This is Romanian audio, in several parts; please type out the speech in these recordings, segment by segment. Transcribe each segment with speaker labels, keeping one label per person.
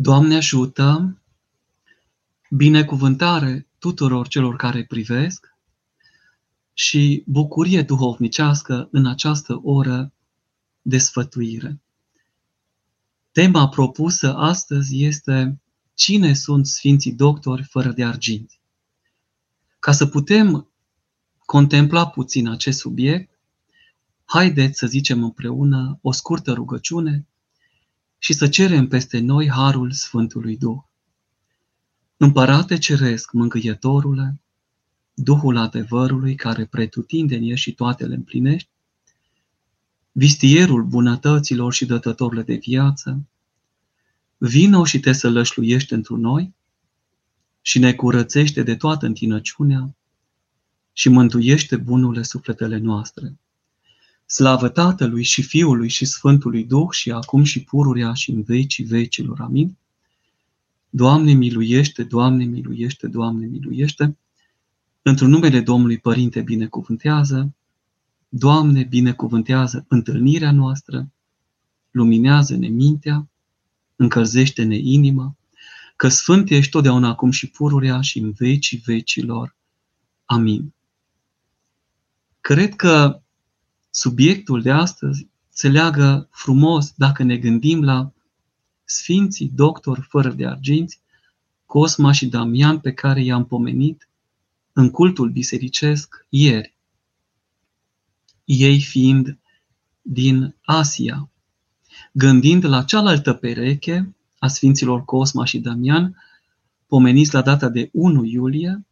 Speaker 1: Doamne ajută, binecuvântare tuturor celor care privesc și bucurie duhovnicească în această oră de sfătuire. Tema propusă astăzi este Cine sunt Sfinții Doctori fără de argint? Ca să putem contempla puțin acest subiect, haideți să zicem împreună o scurtă rugăciune și să cerem peste noi harul Sfântului Duh. Împărate Ceresc, Mângâietorule, Duhul adevărului care pretutindeni și toate le împlinești, vistierul bunătăților și dătătorile de viață, vină și te sălășluiește într noi și ne curățește de toată întinăciunea și mântuiește bunurile sufletele noastre. Slavă Tatălui și Fiului și Sfântului Duh și acum și pururea și în vecii vecilor. Amin. Doamne miluiește, Doamne miluiește, Doamne miluiește. Într-un numele Domnului Părinte binecuvântează, Doamne binecuvântează întâlnirea noastră, luminează-ne mintea, încălzește-ne inima, că Sfânt ești totdeauna acum și pururea și în vecii vecilor. Amin. Cred că subiectul de astăzi se leagă frumos dacă ne gândim la Sfinții doctori fără de arginți, Cosma și Damian pe care i-am pomenit în cultul bisericesc ieri. Ei fiind din Asia, gândind la cealaltă pereche a Sfinților Cosma și Damian, pomeniți la data de 1 iulie,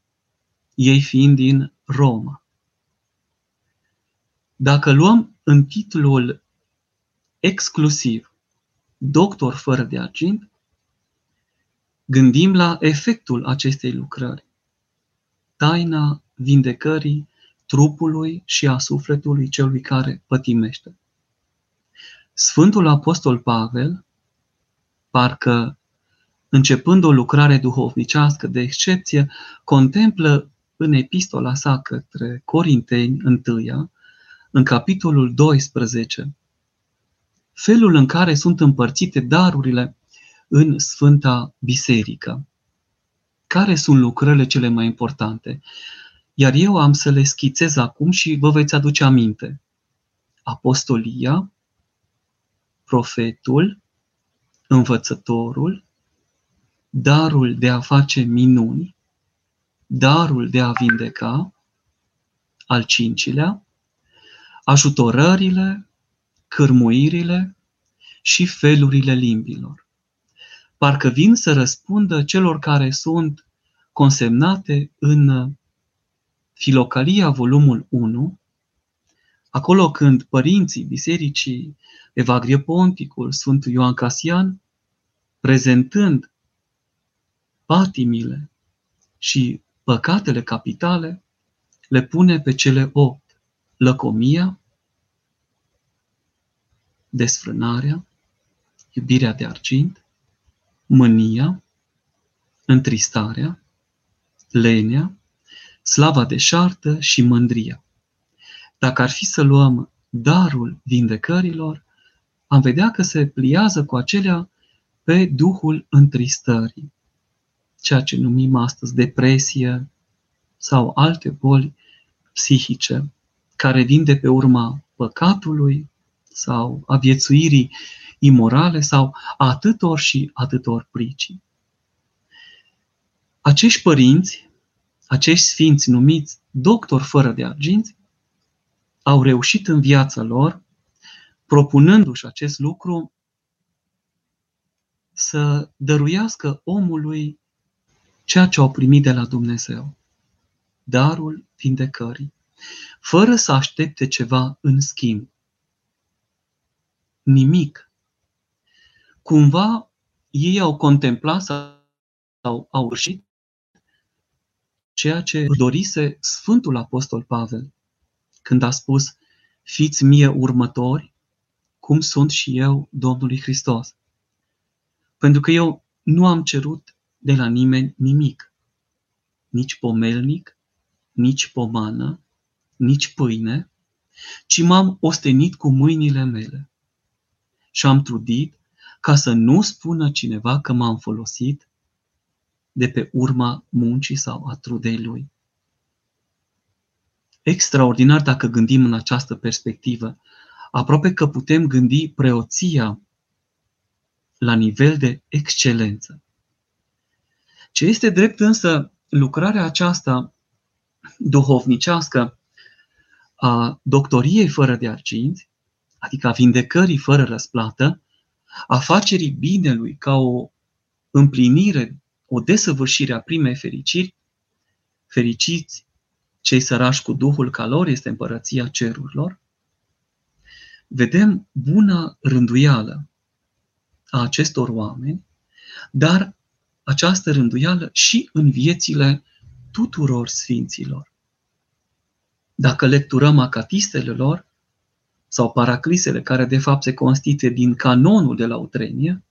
Speaker 1: ei fiind din Roma. Dacă luăm în titlul exclusiv Doctor fără de argint, gândim la efectul acestei lucrări. Taina vindecării trupului și a sufletului celui care pătimește. Sfântul Apostol Pavel, parcă începând o lucrare duhovnicească de excepție, contemplă în epistola sa către Corinteni, întâia, în capitolul 12, felul în care sunt împărțite darurile în Sfânta Biserică. Care sunt lucrările cele mai importante? Iar eu am să le schițez acum și vă veți aduce aminte. Apostolia, profetul, învățătorul, darul de a face minuni, darul de a vindeca, al cincilea, ajutorările, cârmuirile și felurile limbilor. Parcă vin să răspundă celor care sunt consemnate în Filocalia, volumul 1, acolo când părinții bisericii Evagrie Ponticul, Sfântul Ioan Casian, prezentând patimile și păcatele capitale, le pune pe cele opt lăcomia, desfrânarea, iubirea de argint, mânia, întristarea, lenea, slava de șartă și mândria. Dacă ar fi să luăm darul vindecărilor, am vedea că se pliază cu acelea pe duhul întristării, ceea ce numim astăzi depresie sau alte boli psihice care vin de pe urma păcatului sau a viețuirii imorale sau atâtor și atâtor pricini. Acești părinți, acești sfinți numiți doctori fără de arginți, au reușit în viața lor, propunându-și acest lucru, să dăruiască omului ceea ce au primit de la Dumnezeu, darul vindecării fără să aștepte ceva în schimb. Nimic. Cumva ei au contemplat sau au urșit ceea ce dorise Sfântul Apostol Pavel când a spus fiți mie următori, cum sunt și eu Domnului Hristos. Pentru că eu nu am cerut de la nimeni nimic, nici pomelnic, nici pomană, nici pâine, ci m-am ostenit cu mâinile mele și am trudit ca să nu spună cineva că m-am folosit de pe urma muncii sau a trudei lui. Extraordinar dacă gândim în această perspectivă. Aproape că putem gândi preoția la nivel de excelență. Ce este drept însă, lucrarea aceasta duhovnicească a doctoriei fără de arginți, adică a vindecării fără răsplată, a facerii binelui ca o împlinire, o desăvârșire a primei fericiri, fericiți cei sărași cu Duhul ca lor este împărăția cerurilor, vedem bună rânduială a acestor oameni, dar această rânduială și în viețile tuturor sfinților. Dacă lecturăm acatistele lor sau paraclisele care de fapt se constituie din canonul de la Utrenie,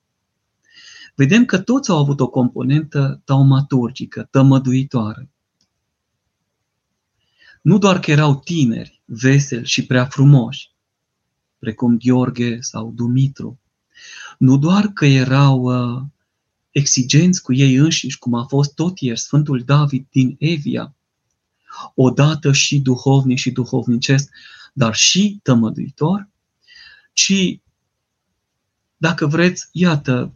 Speaker 1: vedem că toți au avut o componentă taumaturgică, tămăduitoare. Nu doar că erau tineri, veseli și prea frumoși, precum Gheorghe sau Dumitru, nu doar că erau uh, exigenți cu ei înșiși, cum a fost tot ieri Sfântul David din Evia, odată și duhovnic și duhovnicesc, dar și tămăduitor, ci, dacă vreți, iată,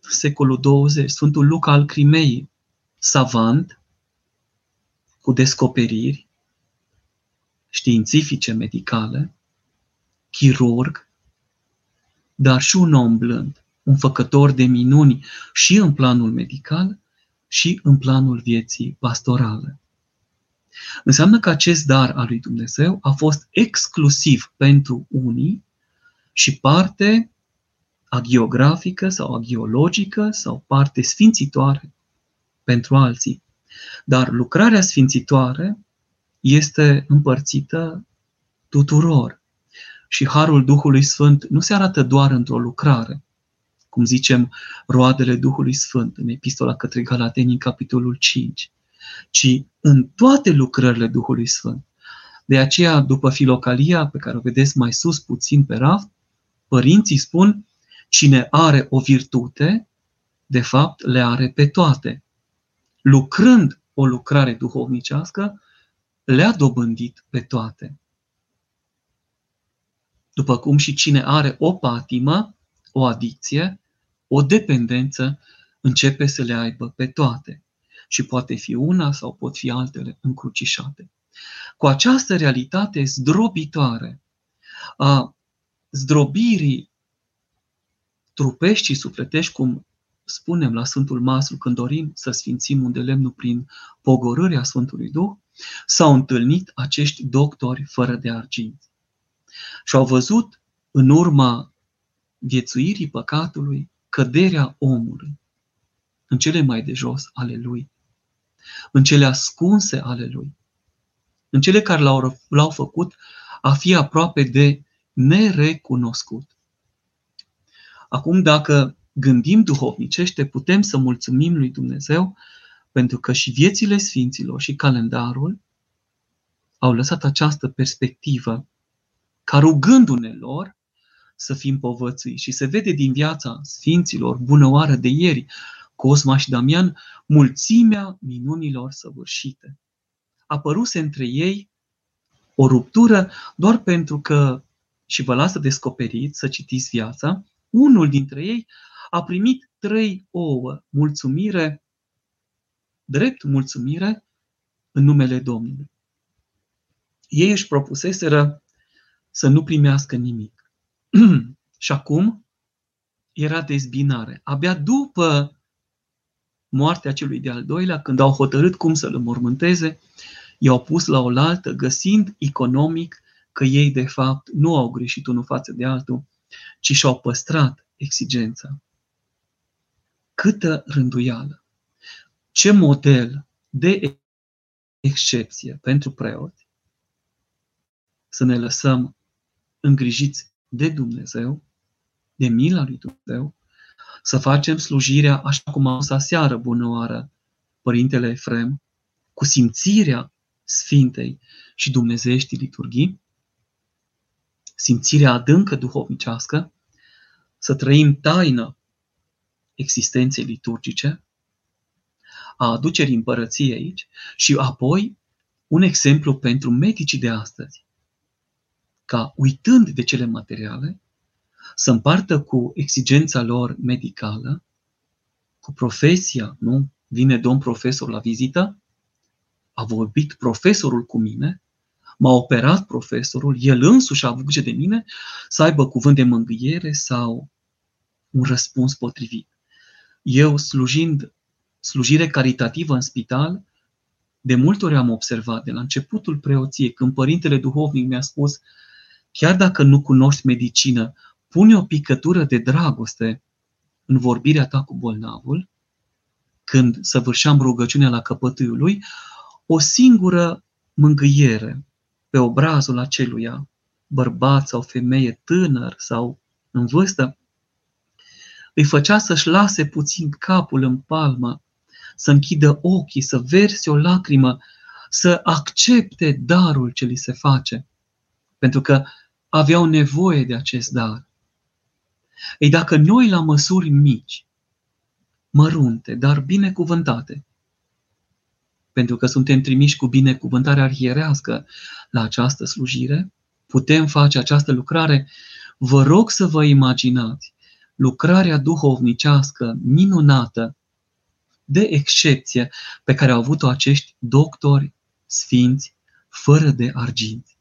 Speaker 1: secolul 20, Sfântul Luca al Crimei, savant, cu descoperiri științifice, medicale, chirurg, dar și un om blând, un făcător de minuni și în planul medical și în planul vieții pastorale. Înseamnă că acest dar al lui Dumnezeu a fost exclusiv pentru unii și parte agiografică sau agiologică sau parte sfințitoare pentru alții. Dar lucrarea sfințitoare este împărțită tuturor. Și harul Duhului Sfânt nu se arată doar într-o lucrare, cum zicem roadele Duhului Sfânt în epistola către Galateni în capitolul 5, ci în toate lucrările Duhului Sfânt. De aceea, după filocalia pe care o vedeți mai sus puțin pe raft, părinții spun, cine are o virtute, de fapt le are pe toate. Lucrând o lucrare duhovnicească, le-a dobândit pe toate. După cum și cine are o patimă, o adicție, o dependență, începe să le aibă pe toate. Și poate fi una sau pot fi altele încrucișate. Cu această realitate zdrobitoare a zdrobirii trupești și sufletești, cum spunem la Sfântul Maslu când dorim să sfințim un de lemnul prin pogorârea Sfântului Duh, s-au întâlnit acești doctori fără de argint. Și au văzut în urma viețuirii păcatului căderea omului în cele mai de jos ale lui, în cele ascunse ale lui, în cele care l-au, l-au făcut a fi aproape de nerecunoscut. Acum, dacă gândim duhovnicește, putem să mulțumim lui Dumnezeu pentru că și viețile Sfinților și calendarul au lăsat această perspectivă ca rugându-ne lor să fim povățui. Și se vede din viața Sfinților, bună oară de ieri, Cosma și Damian, mulțimea minunilor săvârșite. Apăruse între ei o ruptură doar pentru că, și vă lasă descoperit să citiți viața, unul dintre ei a primit trei ouă, mulțumire, drept mulțumire în numele Domnului. Ei își propuseseră să nu primească nimic. și acum era dezbinare. Abia după moartea celui de-al doilea, când au hotărât cum să-l înmormânteze, i-au pus la oaltă, găsind economic că ei, de fapt, nu au greșit unul față de altul, ci și-au păstrat exigența. Câtă rânduială! Ce model de excepție pentru preoți să ne lăsăm îngrijiți de Dumnezeu, de mila lui Dumnezeu, să facem slujirea așa cum am să seară bună oară Părintele Efrem, cu simțirea Sfintei și Dumnezeieștii liturghii, simțirea adâncă duhovnicească, să trăim taina existenței liturgice, a aducerii împărăției aici și apoi un exemplu pentru medicii de astăzi, ca uitând de cele materiale, să împartă cu exigența lor medicală, cu profesia, nu? Vine domn profesor la vizită, a vorbit profesorul cu mine, m-a operat profesorul, el însuși a avut grijă de mine să aibă cuvânt de mângâiere sau un răspuns potrivit. Eu, slujind slujire caritativă în spital, de multe ori am observat de la începutul preoției, când părintele duhovnic mi-a spus, chiar dacă nu cunoști medicină, pune o picătură de dragoste în vorbirea ta cu bolnavul, când săvârșeam rugăciunea la căpătâiul lui, o singură mângâiere pe obrazul aceluia, bărbat sau femeie tânăr sau în vârstă, îi făcea să-și lase puțin capul în palmă, să închidă ochii, să verse o lacrimă, să accepte darul ce li se face, pentru că aveau nevoie de acest dar. Ei, dacă noi la măsuri mici, mărunte, dar binecuvântate, pentru că suntem trimiși cu binecuvântarea arhierească la această slujire, putem face această lucrare, vă rog să vă imaginați lucrarea duhovnicească minunată, de excepție, pe care au avut-o acești doctori sfinți, fără de argint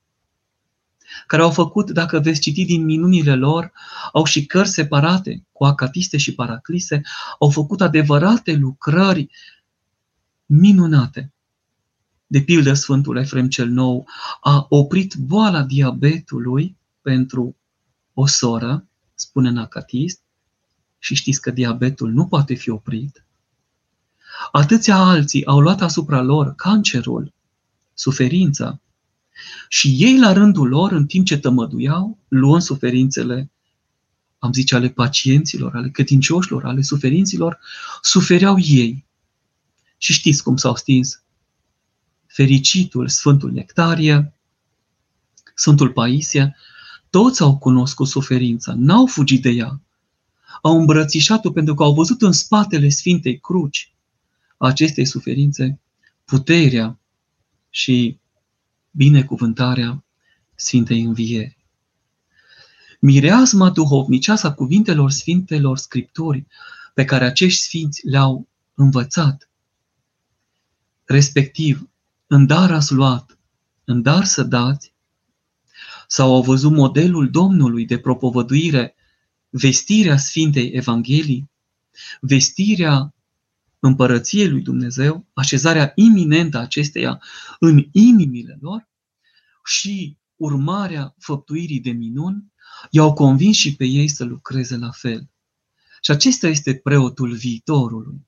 Speaker 1: care au făcut, dacă veți citi din minunile lor, au și cărți separate, cu acatiste și paraclise, au făcut adevărate lucrări minunate. De pildă, Sfântul Efrem cel Nou a oprit boala diabetului pentru o soră, spune în acatist, și știți că diabetul nu poate fi oprit. Atâția alții au luat asupra lor cancerul, suferința, și ei, la rândul lor, în timp ce tămăduiau, luând suferințele, am zice, ale pacienților, ale credincioșilor, ale suferinților, sufereau ei. Și știți cum s-au stins fericitul Sfântul Nectarie, Sfântul Paisia, toți au cunoscut suferința, n-au fugit de ea. Au îmbrățișat-o pentru că au văzut în spatele Sfintei Cruci acestei suferințe puterea și binecuvântarea Sfintei Învieri. Mireasma duhovniceasă a cuvintelor Sfintelor Scripturi pe care acești Sfinți le-au învățat, respectiv, în dar ați luat, în dar să dați, sau au văzut modelul Domnului de propovăduire, vestirea Sfintei Evanghelii, vestirea împărăției lui Dumnezeu, așezarea iminentă a acesteia în inimile lor și urmarea făptuirii de minuni, i-au convins și pe ei să lucreze la fel. Și acesta este preotul viitorului.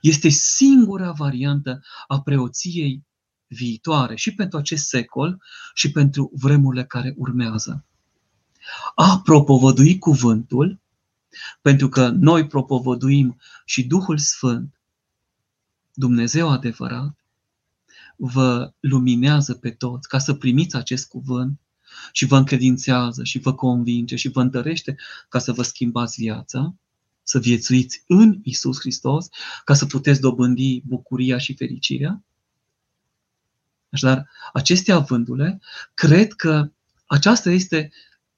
Speaker 1: Este singura variantă a preoției viitoare și pentru acest secol și pentru vremurile care urmează. A propovădui cuvântul, pentru că noi propovăduim și Duhul Sfânt Dumnezeu adevărat vă luminează pe toți ca să primiți acest cuvânt și vă încredințează și vă convinge și vă întărește ca să vă schimbați viața, să viețuiți în Isus Hristos, ca să puteți dobândi bucuria și fericirea. Așadar, acestea avându-le, cred că aceasta este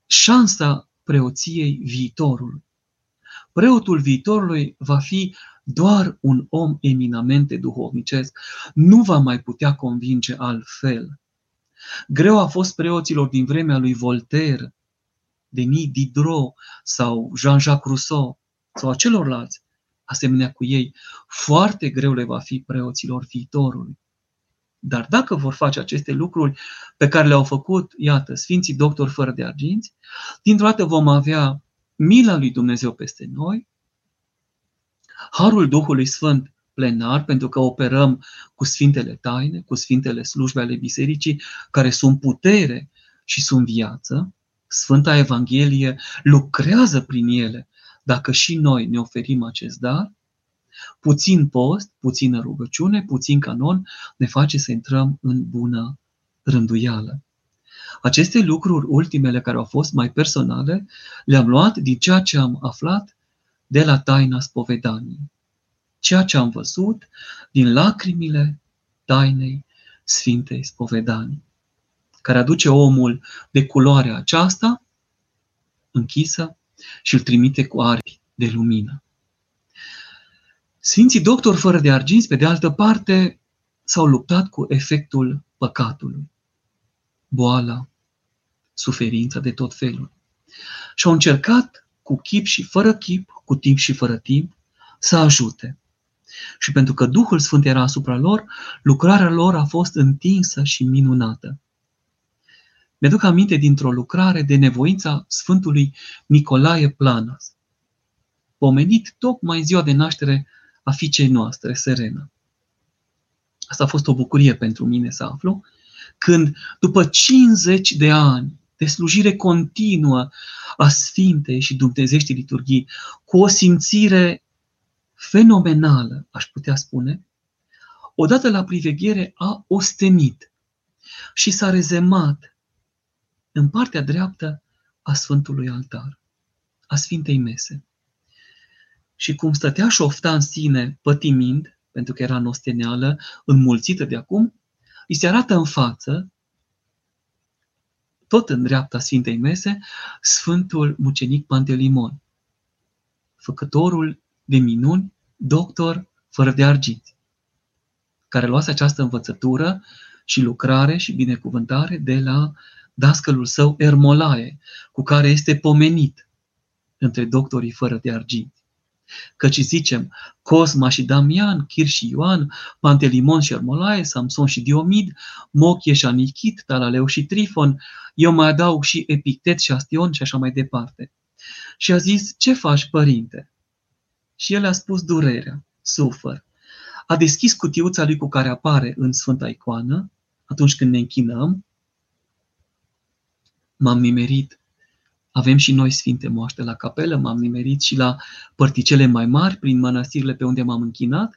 Speaker 1: șansa preoției viitorului. Preotul viitorului va fi doar un om eminamente duhovnicesc nu va mai putea convinge altfel. Greu a fost preoților din vremea lui Voltaire, Denis Diderot sau Jean-Jacques Rousseau sau a celorlalți, asemenea cu ei, foarte greu le va fi preoților viitorului. Dar dacă vor face aceste lucruri pe care le-au făcut, iată, Sfinții Doctori fără de arginți, dintr-o dată vom avea mila lui Dumnezeu peste noi, Harul Duhului Sfânt plenar, pentru că operăm cu Sfintele Taine, cu Sfintele Slujbe ale Bisericii, care sunt putere și sunt viață. Sfânta Evanghelie lucrează prin ele, dacă și noi ne oferim acest dar. Puțin post, puțină rugăciune, puțin canon ne face să intrăm în bună rânduială. Aceste lucruri, ultimele care au fost mai personale, le-am luat din ceea ce am aflat de la taina spovedanii. Ceea ce am văzut din lacrimile tainei Sfintei Spovedanii, care aduce omul de culoarea aceasta închisă și îl trimite cu aripi de lumină. Sfinții doctori fără de arginți, pe de altă parte, s-au luptat cu efectul păcatului, boala, suferința de tot felul. Și au încercat cu chip și fără chip, cu timp și fără timp, să ajute. Și pentru că Duhul Sfânt era asupra lor, lucrarea lor a fost întinsă și minunată. Mi-aduc aminte dintr-o lucrare de nevoința Sfântului Nicolae Planas, pomenit tocmai ziua de naștere a fiicei noastre, Serena. Asta a fost o bucurie pentru mine să aflu, când după 50 de ani de slujire continuă a Sfintei și Dumnezești liturghii, cu o simțire fenomenală, aș putea spune, odată la priveghere a ostenit și s-a rezemat în partea dreaptă a Sfântului Altar, a Sfintei Mese. Și cum stătea șofta în sine, pătimind, pentru că era nosteneală, înmulțită de acum, îi se arată în față, tot în dreapta Sfintei Mese, Sfântul Mucenic Pantelimon, făcătorul de minuni, doctor fără de argint, care luase această învățătură și lucrare și binecuvântare de la dascălul său Ermolae, cu care este pomenit între doctorii fără de argint. Căci zicem, Cosma și Damian, Chir și Ioan, Pantelimon și Ermolae, Samson și Diomid, Mochie și Anichit, Talaleu și Trifon, eu mai adaug și Epictet și Astion și așa mai departe. Și a zis, ce faci, părinte? Și el a spus durerea, sufăr. A deschis cutiuța lui cu care apare în Sfânta Icoană, atunci când ne închinăm. M-am nimerit. Avem și noi Sfinte Moaște la capelă, m-am nimerit și la părticele mai mari, prin mănăstirile pe unde m-am închinat.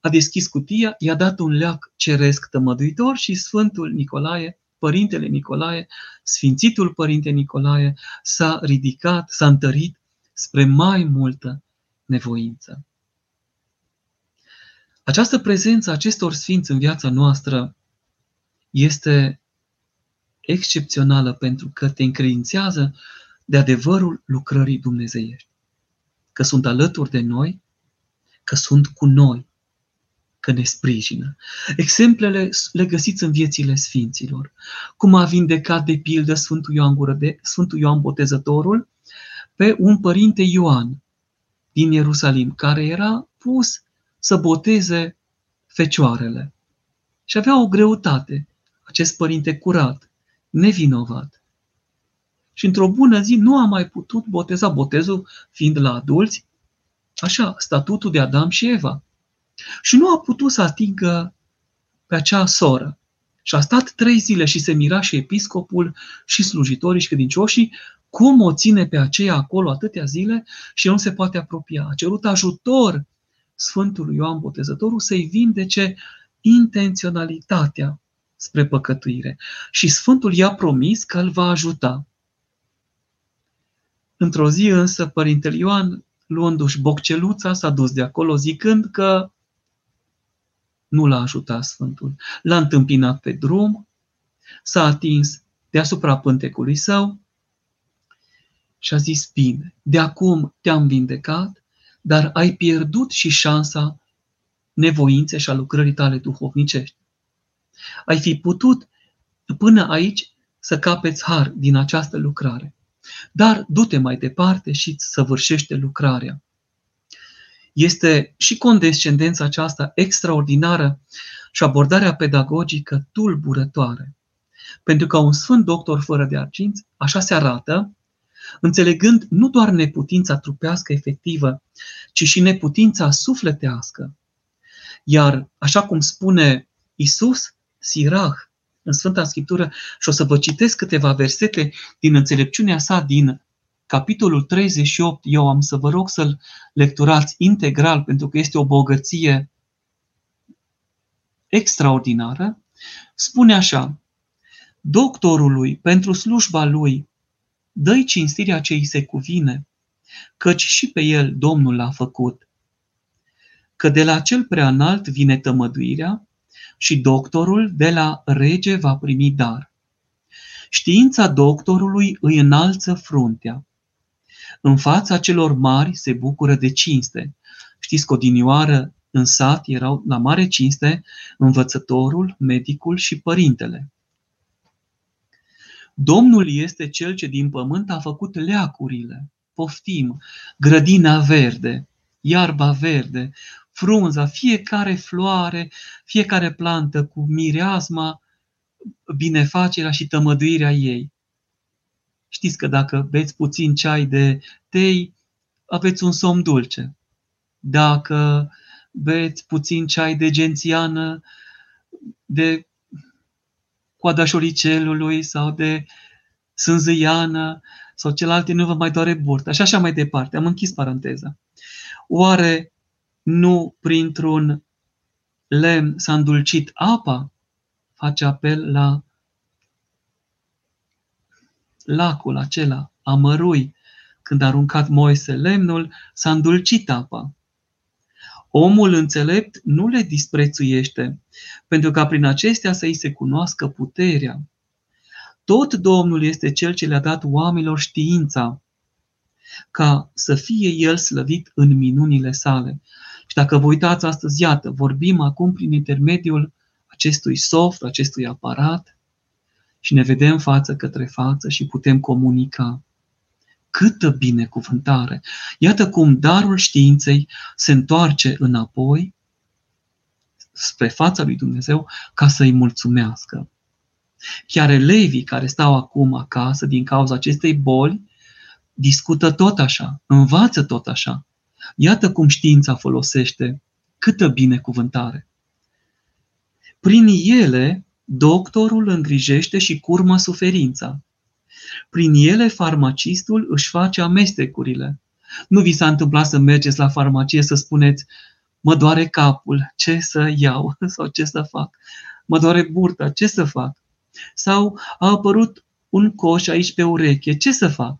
Speaker 1: A deschis cutia, i-a dat un leac ceresc tămăduitor și Sfântul Nicolae Părintele Nicolae, Sfințitul Părinte Nicolae, s-a ridicat, s-a întărit spre mai multă nevoință. Această prezență acestor sfinți în viața noastră este excepțională pentru că te încredințează de adevărul lucrării dumnezeiești. Că sunt alături de noi, că sunt cu noi, că ne sprijină. Exemplele le găsiți în viețile sfinților. Cum a vindecat de pildă Sfântul Ioan, Gură de, Sfântul Ioan Botezătorul pe un părinte Ioan, din Ierusalim, care era pus să boteze fecioarele. Și avea o greutate, acest părinte curat, nevinovat. Și într-o bună zi nu a mai putut boteza botezul fiind la adulți, așa, statutul de Adam și Eva. Și nu a putut să atingă pe acea soră. Și a stat trei zile și se mira și episcopul și slujitorii și credincioșii cum o ține pe aceea acolo atâtea zile și nu se poate apropia. A cerut ajutor Sfântului Ioan Botezătorul să-i vindece intenționalitatea spre păcătuire. Și Sfântul i-a promis că îl va ajuta. Într-o zi însă, Părintele Ioan, luându-și bocceluța, s-a dus de acolo zicând că nu l-a ajutat Sfântul. L-a întâmpinat pe drum, s-a atins deasupra pântecului său și a zis, bine, de acum te-am vindecat, dar ai pierdut și șansa nevoinței și a lucrării tale duhovnicești. Ai fi putut până aici să capeți har din această lucrare. Dar du-te mai departe și săvârșește lucrarea. Este și condescendența aceasta extraordinară și abordarea pedagogică tulburătoare. Pentru că un sfânt doctor fără de arginți, așa se arată, înțelegând nu doar neputința trupească efectivă, ci și neputința sufletească. Iar, așa cum spune Isus, Sirach, în Sfânta Scriptură, și o să vă citesc câteva versete din înțelepciunea sa din capitolul 38, eu am să vă rog să-l lecturați integral, pentru că este o bogăție extraordinară, spune așa, doctorului pentru slujba lui, dă-i cinstirea ce îi se cuvine, căci și pe el Domnul l-a făcut. Că de la cel prea înalt vine tămăduirea și doctorul de la rege va primi dar. Știința doctorului îi înalță fruntea. În fața celor mari se bucură de cinste. Știți că odinioară în sat erau la mare cinste învățătorul, medicul și părintele. Domnul este cel ce din pământ a făcut leacurile. Poftim, grădina verde, iarba verde, frunza, fiecare floare, fiecare plantă cu mireasma, binefacerea și tămăduirea ei. Știți că dacă beți puțin ceai de tei, aveți un somn dulce. Dacă beți puțin ceai de gențiană, de coada șoricelului sau de sânzăiană sau celelalte nu vă mai doare burta. Și așa mai departe. Am închis paranteza. Oare nu printr-un lemn s-a îndulcit apa? Face apel la lacul acela amărui. Când a aruncat Moise lemnul, s-a îndulcit apa. Omul înțelept nu le disprețuiește, pentru ca prin acestea să îi se cunoască puterea. Tot Domnul este Cel ce le-a dat oamenilor știința, ca să fie El slăvit în minunile sale. Și dacă vă uitați astăzi, iată, vorbim acum prin intermediul acestui soft, acestui aparat și ne vedem față către față și putem comunica. Câtă binecuvântare! Iată cum darul științei se întoarce înapoi spre fața lui Dumnezeu ca să-i mulțumească. Chiar elevii care stau acum acasă din cauza acestei boli discută tot așa, învață tot așa. Iată cum știința folosește câtă binecuvântare. Prin ele, doctorul îngrijește și curmă suferința. Prin ele, farmacistul își face amestecurile. Nu vi s-a întâmplat să mergeți la farmacie să spuneți mă doare capul, ce să iau sau ce să fac? Mă doare burta, ce să fac? Sau a apărut un coș aici pe ureche, ce să fac?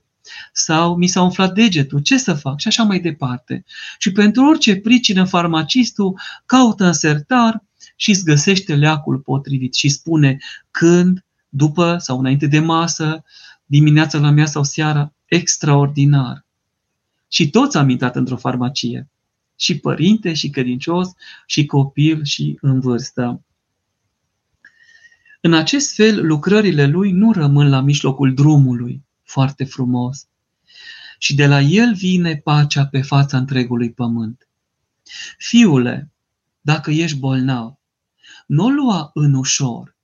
Speaker 1: Sau mi s-a umflat degetul, ce să fac? Și așa mai departe. Și pentru orice pricină, farmacistul caută în sertar și îți găsește leacul potrivit și spune când, după sau înainte de masă, dimineața la mea sau seara, extraordinar. Și toți am intrat într-o farmacie. Și părinte, și credincios, și copil, și în vârstă. În acest fel, lucrările lui nu rămân la mijlocul drumului, foarte frumos, și de la el vine pacea pe fața întregului pământ. Fiule, dacă ești bolnav, nu o lua în ușor,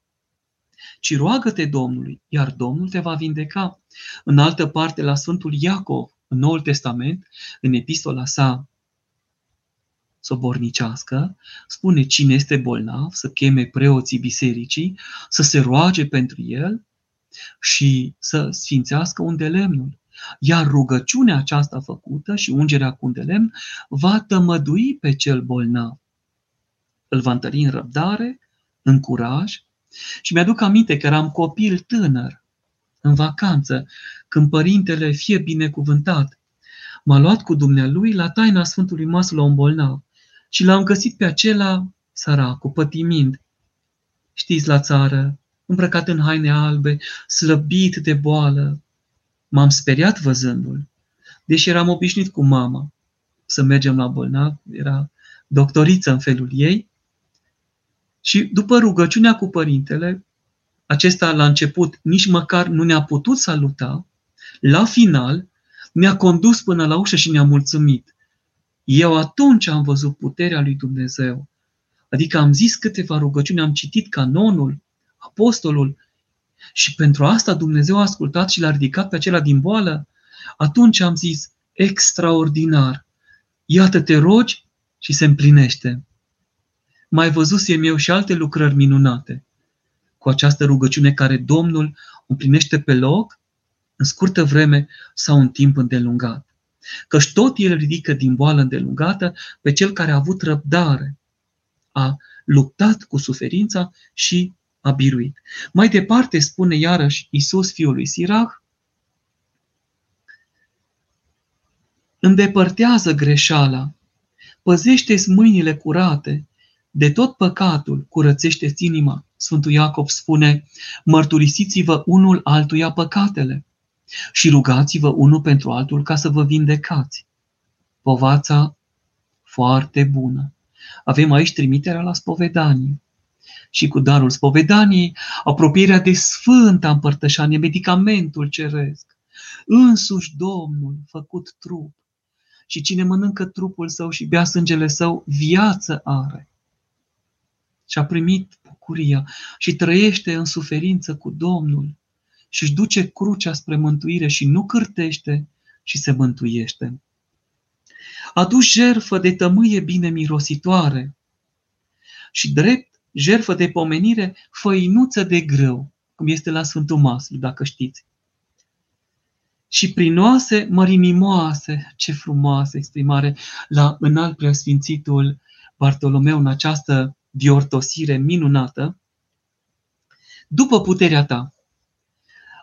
Speaker 1: ci roagă-te Domnului, iar Domnul te va vindeca. În altă parte, la Sfântul Iacov, în Noul Testament, în epistola sa sobornicească, spune cine este bolnav să cheme preoții bisericii, să se roage pentru el și să sfințească un de lemnul. Iar rugăciunea aceasta făcută și ungerea cu un de lemn va tămădui pe cel bolnav. Îl va întări în răbdare, în curaj și mi-aduc aminte că eram copil tânăr, în vacanță, când părintele, fie binecuvântat, m-a luat cu dumnealui la taina Sfântului Masul la un bolnav și l-am găsit pe acela săracul, pătimind. Știți, la țară, îmbrăcat în haine albe, slăbit de boală. M-am speriat văzându-l, deși eram obișnuit cu mama să mergem la bolnav, era doctoriță în felul ei, și după rugăciunea cu părintele, acesta la început nici măcar nu ne-a putut saluta, la final ne-a condus până la ușă și ne-a mulțumit. Eu atunci am văzut puterea lui Dumnezeu. Adică am zis câteva rugăciuni, am citit canonul, apostolul și pentru asta Dumnezeu a ascultat și l-a ridicat pe acela din boală. Atunci am zis, extraordinar, iată te rogi și se împlinește mai văzusem eu și alte lucrări minunate. Cu această rugăciune care Domnul împlinește pe loc, în scurtă vreme sau în timp îndelungat. Căci tot El ridică din boală îndelungată pe cel care a avut răbdare, a luptat cu suferința și a biruit. Mai departe spune iarăși Iisus fiul lui Sirach, îndepărtează greșeala, păzește-ți mâinile curate, de tot păcatul curățește-ți inima. Sfântul Iacov spune, mărturisiți-vă unul altuia păcatele și rugați-vă unul pentru altul ca să vă vindecați. Povața foarte bună. Avem aici trimiterea la spovedanie. Și cu darul spovedaniei, apropierea de sfânta împărtășanie, medicamentul ceresc. Însuși Domnul, făcut trup. Și cine mănâncă trupul său și bea sângele său, viață are. Și a primit bucuria și trăiește în suferință cu Domnul și își duce crucea spre mântuire și nu cârtește și se mântuiește. A dus jerfă de tămâie bine mirositoare și drept jerfă de pomenire făinuță de grâu, cum este la Sfântul Maslu, dacă știți. Și prinoase mărinimoase, ce frumoasă exprimare la înalt preasfințitul Bartolomeu în această diortosire minunată, după puterea ta.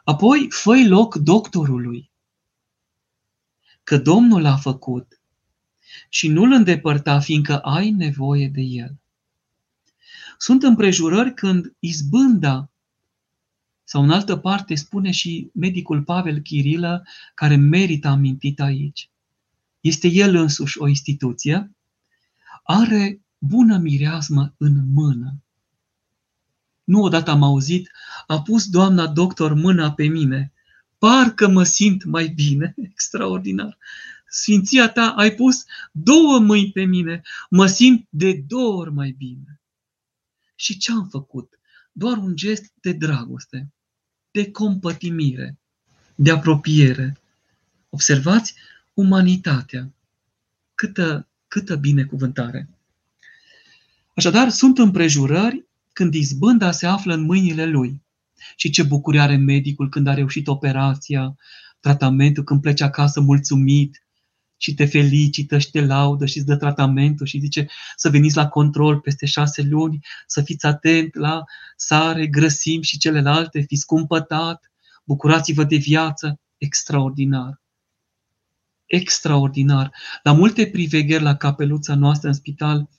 Speaker 1: Apoi fă loc doctorului, că Domnul a făcut și nu-l îndepărta, fiindcă ai nevoie de el. Sunt împrejurări când izbânda, sau în altă parte spune și medicul Pavel Chirilă, care merită amintit aici, este el însuși o instituție, are bună mireasmă în mână. Nu odată am auzit, a pus doamna doctor mâna pe mine, parcă mă simt mai bine, extraordinar. Sfinția ta, ai pus două mâini pe mine, mă simt de două ori mai bine. Și ce am făcut? Doar un gest de dragoste, de compătimire, de apropiere. Observați umanitatea. Câtă, câtă binecuvântare! Așadar, sunt împrejurări când izbânda se află în mâinile lui. Și ce bucurie are medicul când a reușit operația, tratamentul, când pleci acasă mulțumit și te felicită și te laudă și îți dă tratamentul și zice să veniți la control peste șase luni, să fiți atent la sare, grăsim și celelalte, fiți cumpătat, bucurați-vă de viață, extraordinar. Extraordinar. La multe privegheri la capeluța noastră în spital,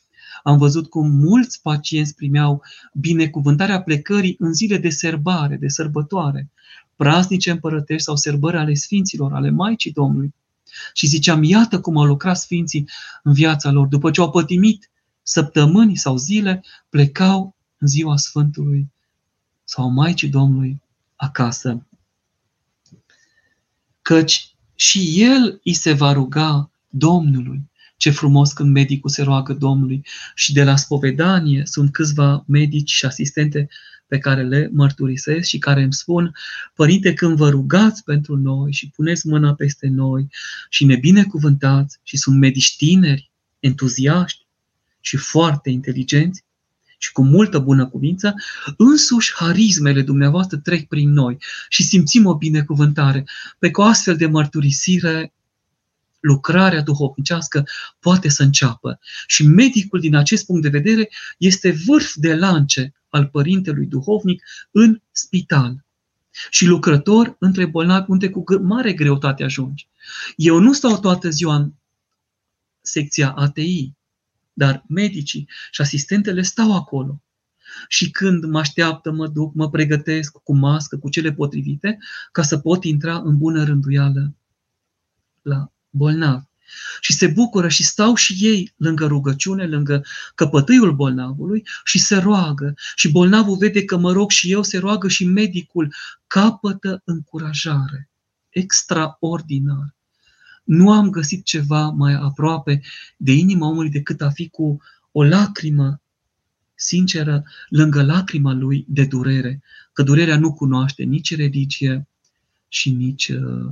Speaker 1: am văzut cum mulți pacienți primeau binecuvântarea plecării în zile de serbare, de sărbătoare, praznice împărătești sau sărbări ale Sfinților, ale Maicii Domnului. Și ziceam, iată cum au lucrat Sfinții în viața lor. După ce au pătimit săptămâni sau zile, plecau în ziua Sfântului sau Maicii Domnului acasă. Căci și el îi se va ruga Domnului ce frumos când medicul se roagă Domnului. Și de la spovedanie sunt câțiva medici și asistente pe care le mărturisesc și care îmi spun, Părinte, când vă rugați pentru noi și puneți mâna peste noi și ne binecuvântați și sunt medici tineri, entuziaști și foarte inteligenți și cu multă bună cuvință, însuși harismele dumneavoastră trec prin noi și simțim o binecuvântare. Pe cu astfel de mărturisire lucrarea duhovnicească poate să înceapă. Și medicul, din acest punct de vedere, este vârf de lance al părintelui duhovnic în spital. Și lucrător între bolnavi unde cu mare greutate ajungi. Eu nu stau toată ziua în secția ATI, dar medicii și asistentele stau acolo. Și când mă așteaptă, mă duc, mă pregătesc cu mască, cu cele potrivite, ca să pot intra în bună rânduială la bolnavi. Și se bucură și stau și ei lângă rugăciune, lângă căpătâiul bolnavului și se roagă. Și bolnavul vede că mă rog și eu, se roagă și medicul capătă încurajare. Extraordinar. Nu am găsit ceva mai aproape de inima omului decât a fi cu o lacrimă sinceră lângă lacrima lui de durere. Că durerea nu cunoaște nici religie și nici uh,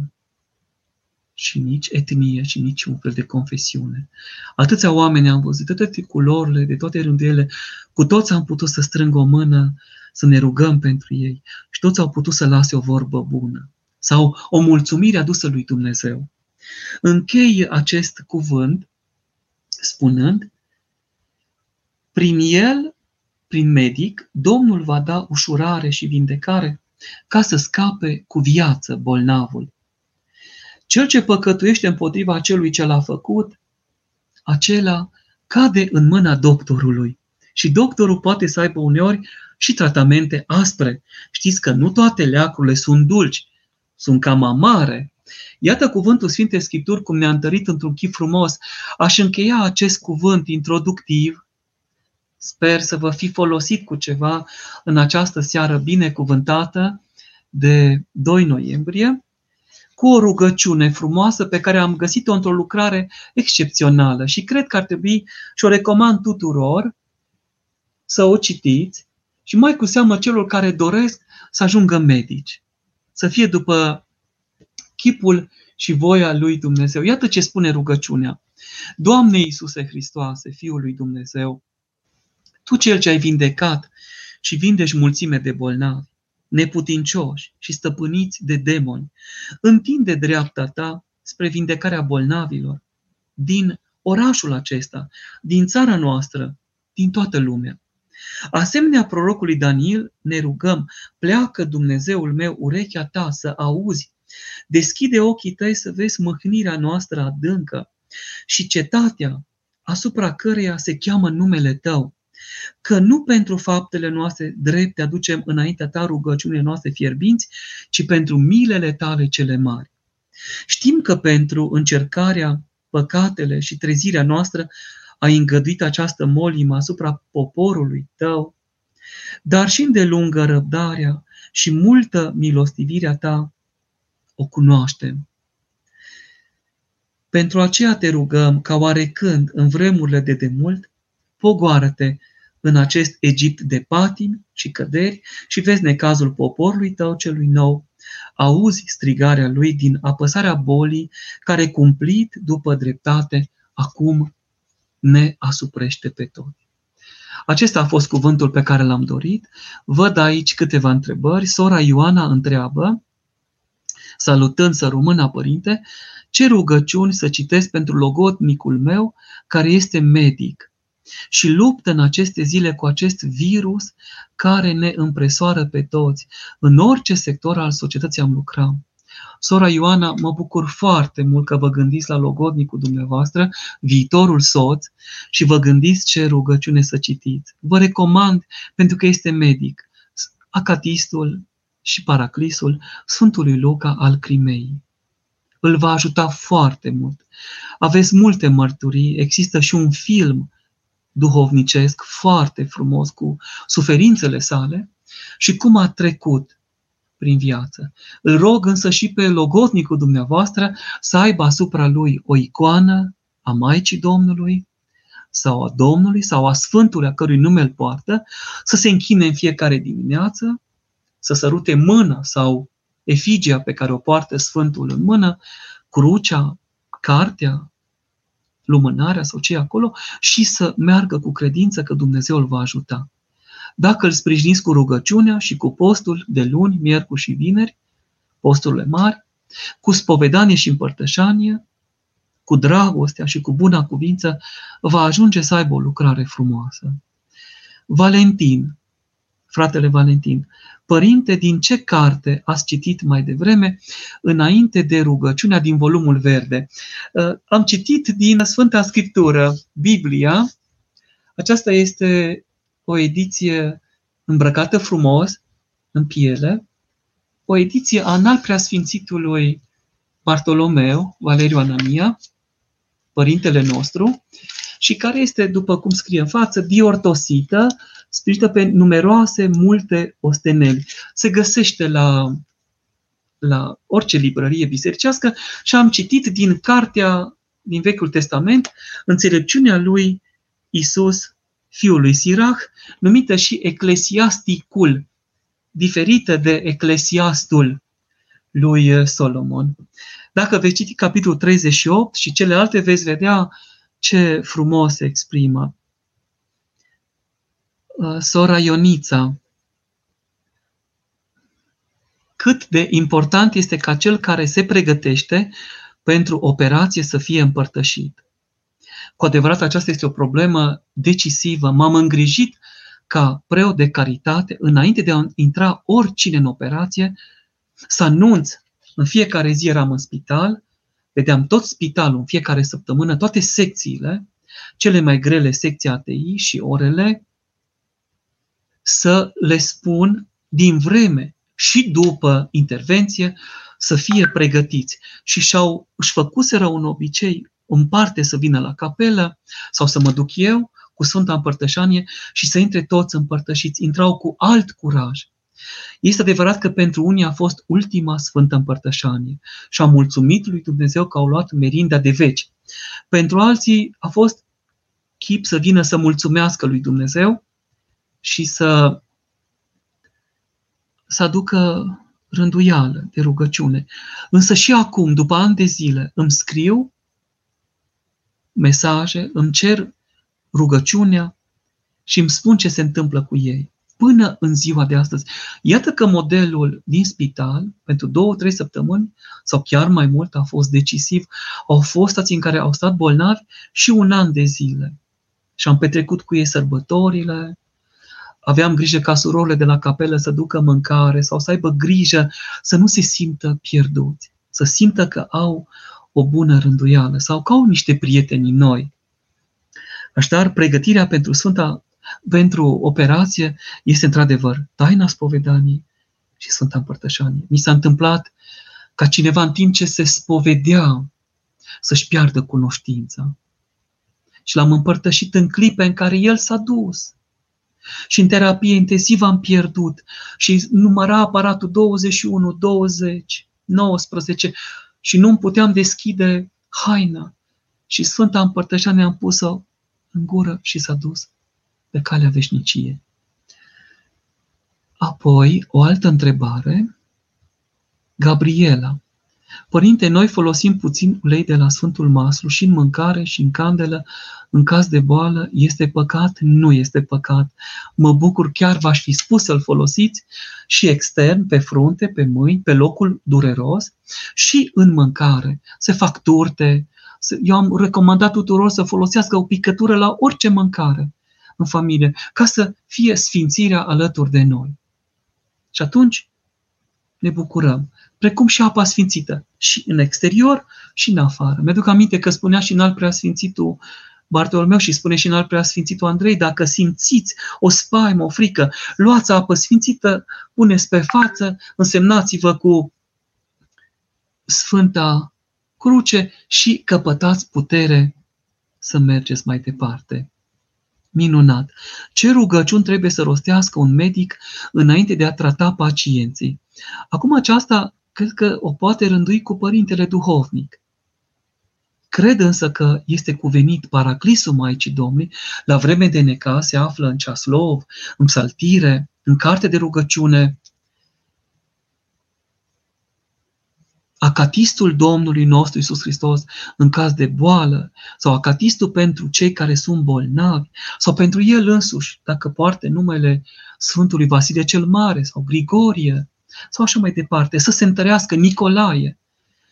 Speaker 1: și nici etnie și nici un fel de confesiune. Atâția oameni am văzut, de toate culorile, de toate rânduiele, cu toți am putut să strâng o mână, să ne rugăm pentru ei și toți au putut să lase o vorbă bună sau o mulțumire adusă lui Dumnezeu. Închei acest cuvânt spunând, prin el prin medic, Domnul va da ușurare și vindecare ca să scape cu viață bolnavul. Cel ce păcătuiește împotriva celui ce l-a făcut, acela cade în mâna doctorului. Și doctorul poate să aibă uneori și tratamente aspre. Știți că nu toate leacurile sunt dulci, sunt cam amare. Iată cuvântul Sfintei Scripturi cum ne-a întărit într-un chip frumos. Aș încheia acest cuvânt introductiv. Sper să vă fi folosit cu ceva în această seară binecuvântată de 2 noiembrie cu o rugăciune frumoasă pe care am găsit-o într-o lucrare excepțională și cred că ar trebui și o recomand tuturor să o citiți și mai cu seamă celor care doresc să ajungă medici, să fie după chipul și voia lui Dumnezeu. Iată ce spune rugăciunea. Doamne Iisuse Hristoase, Fiul lui Dumnezeu, Tu cel ce ai vindecat și vindești mulțime de bolnavi, neputincioși și stăpâniți de demoni, întinde dreapta ta spre vindecarea bolnavilor din orașul acesta, din țara noastră, din toată lumea. Asemenea prorocului Daniel, ne rugăm, pleacă Dumnezeul meu urechea ta să auzi, deschide ochii tăi să vezi mâhnirea noastră adâncă și cetatea asupra căreia se cheamă numele tău că nu pentru faptele noastre drepte aducem înaintea ta rugăciunile noastre fierbinți, ci pentru milele tale cele mari. Știm că pentru încercarea, păcatele și trezirea noastră ai îngăduit această molimă asupra poporului tău, dar și îndelungă răbdarea și multă milostivirea ta o cunoaștem. Pentru aceea te rugăm ca oarecând în vremurile de demult, pogoară-te în acest Egipt de patimi și căderi și vezi necazul poporului tău celui nou. Auzi strigarea lui din apăsarea bolii care cumplit după dreptate acum ne asuprește pe toți. Acesta a fost cuvântul pe care l-am dorit. Văd aici câteva întrebări. Sora Ioana întreabă, salutând să rumâna părinte, ce rugăciuni să citesc pentru logodnicul meu care este medic și luptă în aceste zile cu acest virus care ne împresoară pe toți. În orice sector al societății am lucrat. Sora Ioana, mă bucur foarte mult că vă gândiți la logodnicul dumneavoastră, viitorul soț, și vă gândiți ce rugăciune să citiți. Vă recomand, pentru că este medic, acatistul și paraclisul Sfântului Luca al Crimei. Îl va ajuta foarte mult. Aveți multe mărturii, există și un film duhovnicesc foarte frumos cu suferințele sale și cum a trecut prin viață. Îl rog însă și pe logotnicul dumneavoastră să aibă asupra lui o icoană a Maicii Domnului sau a Domnului sau a Sfântului a cărui nume îl poartă, să se închine în fiecare dimineață, să sărute mâna sau efigia pe care o poartă Sfântul în mână, crucea, cartea, lumânarea sau ce acolo și să meargă cu credință că Dumnezeu îl va ajuta. Dacă îl sprijiniți cu rugăciunea și cu postul de luni, miercuri și vineri, posturile mari, cu spovedanie și împărtășanie, cu dragostea și cu buna cuvință, va ajunge să aibă o lucrare frumoasă. Valentin, fratele Valentin, Părinte, din ce carte ați citit mai devreme, înainte de rugăciunea din volumul verde? Uh, am citit din Sfânta Scriptură, Biblia. Aceasta este o ediție îmbrăcată frumos, în piele, o ediție a înalt preasfințitului Bartolomeu, Valeriu Anania, părintele nostru, și care este, după cum scrie în față, biortosită, sprijinită pe numeroase, multe osteneli. Se găsește la, la orice librărie bisericească și am citit din cartea din Vechiul Testament înțelepciunea lui Isus, fiul lui Sirach, numită și Eclesiasticul, diferită de Eclesiastul lui Solomon. Dacă veți citi capitolul 38 și celelalte, veți vedea ce frumos se exprimă. Uh, sora Ionița, cât de important este ca cel care se pregătește pentru operație să fie împărtășit. Cu adevărat, aceasta este o problemă decisivă. M-am îngrijit ca preot de caritate, înainte de a intra oricine în operație, să anunț, în fiecare zi eram în spital, vedeam tot spitalul în fiecare săptămână, toate secțiile, cele mai grele secții ATI și orele, să le spun din vreme și după intervenție să fie pregătiți. Și și-au, își făcuseră un obicei în parte să vină la capelă sau să mă duc eu cu Sfânta Împărtășanie și să intre toți împărtășiți. Intrau cu alt curaj. Este adevărat că pentru unii a fost ultima Sfântă Împărtășanie și am mulțumit lui Dumnezeu că au luat merinda de veci. Pentru alții a fost chip să vină să mulțumească lui Dumnezeu și să, să aducă rânduială de rugăciune. Însă și acum, după ani de zile, îmi scriu mesaje, îmi cer rugăciunea și îmi spun ce se întâmplă cu ei. Până în ziua de astăzi. Iată că modelul din spital, pentru două, trei săptămâni, sau chiar mai mult, a fost decisiv. Au fost stații în care au stat bolnavi și un an de zile. Și am petrecut cu ei sărbătorile, aveam grijă ca surorile de la capelă să ducă mâncare sau să aibă grijă să nu se simtă pierduți, să simtă că au o bună rânduială sau că au niște prieteni noi. Așadar, pregătirea pentru Sfânta, pentru operație este într-adevăr taina spovedanii și Sfânta Împărtășanie. Mi s-a întâmplat ca cineva în timp ce se spovedea să-și piardă cunoștința. Și l-am împărtășit în clipe în care el s-a dus. Și în terapie intensivă am pierdut. Și număra aparatul 21, 20, 19 și nu puteam deschide haina. Și Sfânta Împărtășanie am pus-o în gură și s-a dus pe calea veșnicie. Apoi, o altă întrebare. Gabriela. Părinte, noi folosim puțin ulei de la Sfântul Maslu și în mâncare și în candelă. În caz de boală, este păcat? Nu este păcat. Mă bucur, chiar v-aș fi spus să-l folosiți și extern, pe frunte, pe mâini, pe locul dureros și în mâncare. Se fac turte, eu am recomandat tuturor să folosească o picătură la orice mâncare în familie, ca să fie sfințirea alături de noi. Și atunci ne bucurăm, precum și apa sfințită, și în exterior și în afară. Mi-aduc aminte că spunea și în alt preasfințitul Bartolomeu și spune și în alt preasfințitul Andrei, dacă simțiți o spaimă, o frică, luați apă sfințită, puneți pe față, însemnați-vă cu Sfânta cruce și căpătați putere să mergeți mai departe. Minunat! Ce rugăciuni trebuie să rostească un medic înainte de a trata pacienții? Acum aceasta cred că o poate rândui cu părintele duhovnic. Cred însă că este cuvenit paraclisul Maicii Domnului, la vreme de neca se află în ceaslov, în psaltire, în carte de rugăciune, acatistul Domnului nostru Isus Hristos în caz de boală sau acatistul pentru cei care sunt bolnavi sau pentru el însuși, dacă poartă numele Sfântului Vasile cel Mare sau Grigorie sau așa mai departe, să se întărească Nicolae.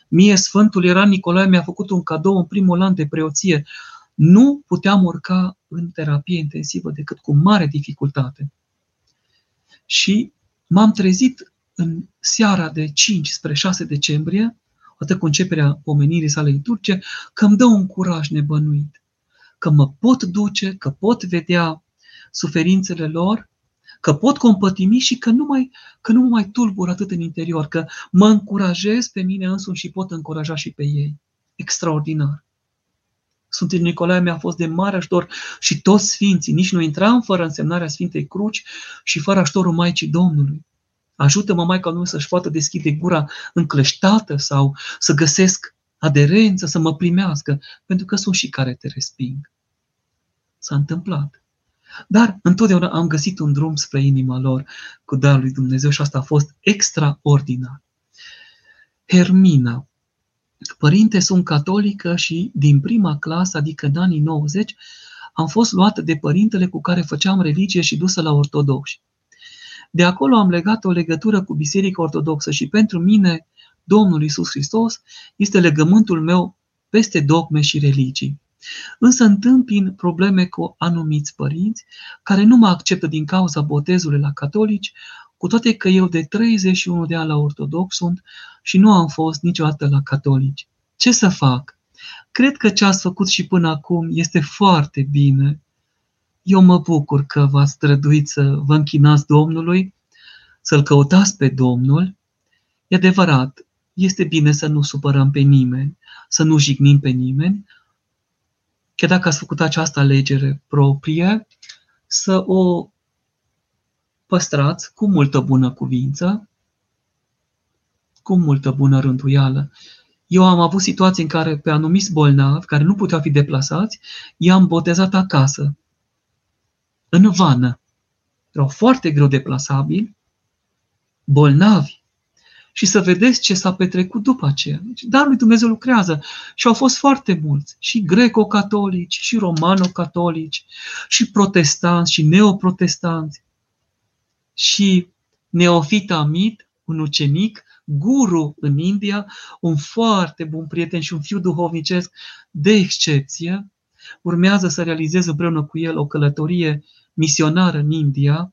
Speaker 1: Mie Sfântul era Nicolae mi-a făcut un cadou în primul an de preoție. Nu puteam urca în terapie intensivă decât cu mare dificultate. Și m-am trezit în seara de 5 spre 6 decembrie, atât cu începerea pomenirii sale liturgice, că îmi dă un curaj nebănuit, că mă pot duce, că pot vedea suferințele lor, că pot compătimi și că nu, mai, că nu mă mai tulbur atât în interior, că mă încurajez pe mine însumi și pot încuraja și pe ei. Extraordinar. Sfântul Nicolae mi-a fost de mare ajutor și toți sfinții, nici nu intram fără însemnarea Sfintei Cruci și fără ajutorul Maicii Domnului. Ajută-mă, Maica Domnului, să-și poată deschide gura încleștată sau să găsesc aderență, să mă primească, pentru că sunt și care te resping. S-a întâmplat. Dar întotdeauna am găsit un drum spre inima lor cu darul lui Dumnezeu și asta a fost extraordinar. Hermina. Părinte, sunt catolică și din prima clasă, adică în anii 90, am fost luată de părintele cu care făceam religie și dusă la ortodoxi. De acolo am legat o legătură cu Biserica Ortodoxă și pentru mine Domnul Isus Hristos este legământul meu peste dogme și religii. Însă întâmpin probleme cu anumiți părinți care nu mă acceptă din cauza botezului la catolici, cu toate că eu de 31 de ani la ortodox sunt și nu am fost niciodată la catolici. Ce să fac? Cred că ce ați făcut și până acum este foarte bine. Eu mă bucur că v-ați străduit să vă închinați Domnului, să-L căutați pe Domnul. E adevărat, este bine să nu supărăm pe nimeni, să nu jignim pe nimeni, chiar dacă ați făcut această alegere proprie, să o păstrați cu multă bună cuvință, cu multă bună rânduială. Eu am avut situații în care pe anumiți bolnavi, care nu puteau fi deplasați, i-am botezat acasă, în vană. Erau foarte greu deplasabili, bolnavi, și să vedeți ce s-a petrecut după aceea. Deci, dar lui Dumnezeu lucrează și au fost foarte mulți, și greco-catolici, și romano-catolici, și protestanți, și neoprotestanți, și Neofit Amit, un ucenic, guru în India, un foarte bun prieten și un fiu duhovnicesc de excepție, urmează să realizez împreună cu el o călătorie misionară în India.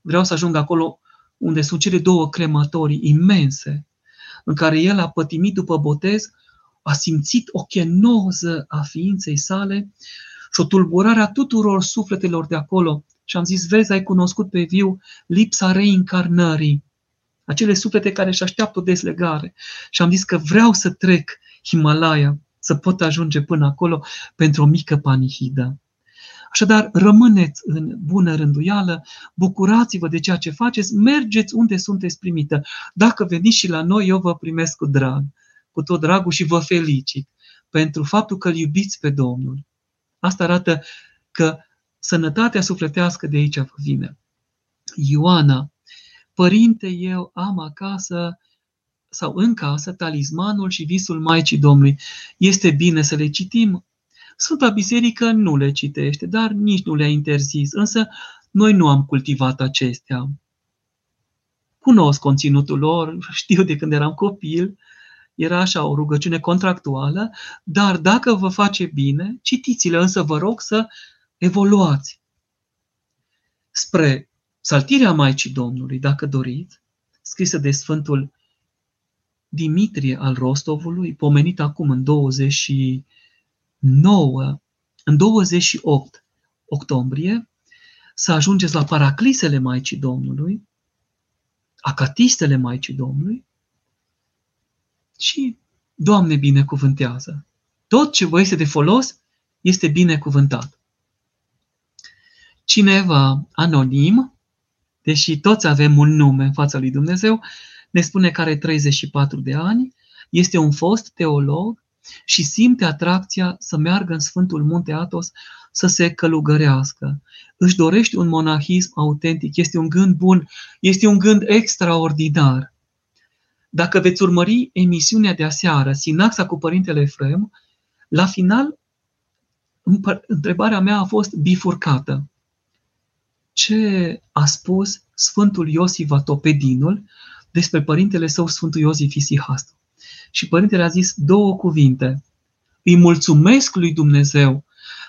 Speaker 1: Vreau să ajung acolo unde sunt cele două crematorii imense, în care el a pătimit după botez, a simțit o chenoză a ființei sale și o tulburare a tuturor sufletelor de acolo. Și am zis, vezi, ai cunoscut pe viu lipsa reîncarnării, acele suflete care își așteaptă o deslegare. Și am zis că vreau să trec Himalaya, să pot ajunge până acolo pentru o mică panihidă. Așadar, rămâneți în bună rânduială, bucurați-vă de ceea ce faceți, mergeți unde sunteți primită. Dacă veniți și la noi, eu vă primesc cu drag, cu tot dragul și vă felicit pentru faptul că îl iubiți pe Domnul. Asta arată că sănătatea sufletească de aici vă vine. Ioana, părinte, eu am acasă sau în casă talismanul și visul Maicii Domnului. Este bine să le citim Sfânta Biserică nu le citește, dar nici nu le-a interzis, însă noi nu am cultivat acestea. Cunosc conținutul lor, știu de când eram copil, era așa o rugăciune contractuală, dar dacă vă face bine, citiți-le, însă vă rog să evoluați. Spre Saltirea Maicii Domnului, dacă doriți, scrisă de Sfântul Dimitrie al Rostovului, pomenit acum în 20 9, în 28 octombrie, să ajungeți la paraclisele Maicii Domnului, acatistele Maicii Domnului și Doamne binecuvântează. Tot ce vă este de folos este binecuvântat. Cineva anonim, deși toți avem un nume în fața lui Dumnezeu, ne spune că are 34 de ani, este un fost teolog și simte atracția să meargă în Sfântul Munte Atos să se călugărească. Își dorește un monahism autentic, este un gând bun, este un gând extraordinar. Dacă veți urmări emisiunea de aseară, Sinaxa cu Părintele Efrem, la final, întrebarea mea a fost bifurcată. Ce a spus Sfântul Iosif Vatopedinul despre Părintele său Sfântul Iosif Isihastru? Și părintele a zis două cuvinte. Îi mulțumesc lui Dumnezeu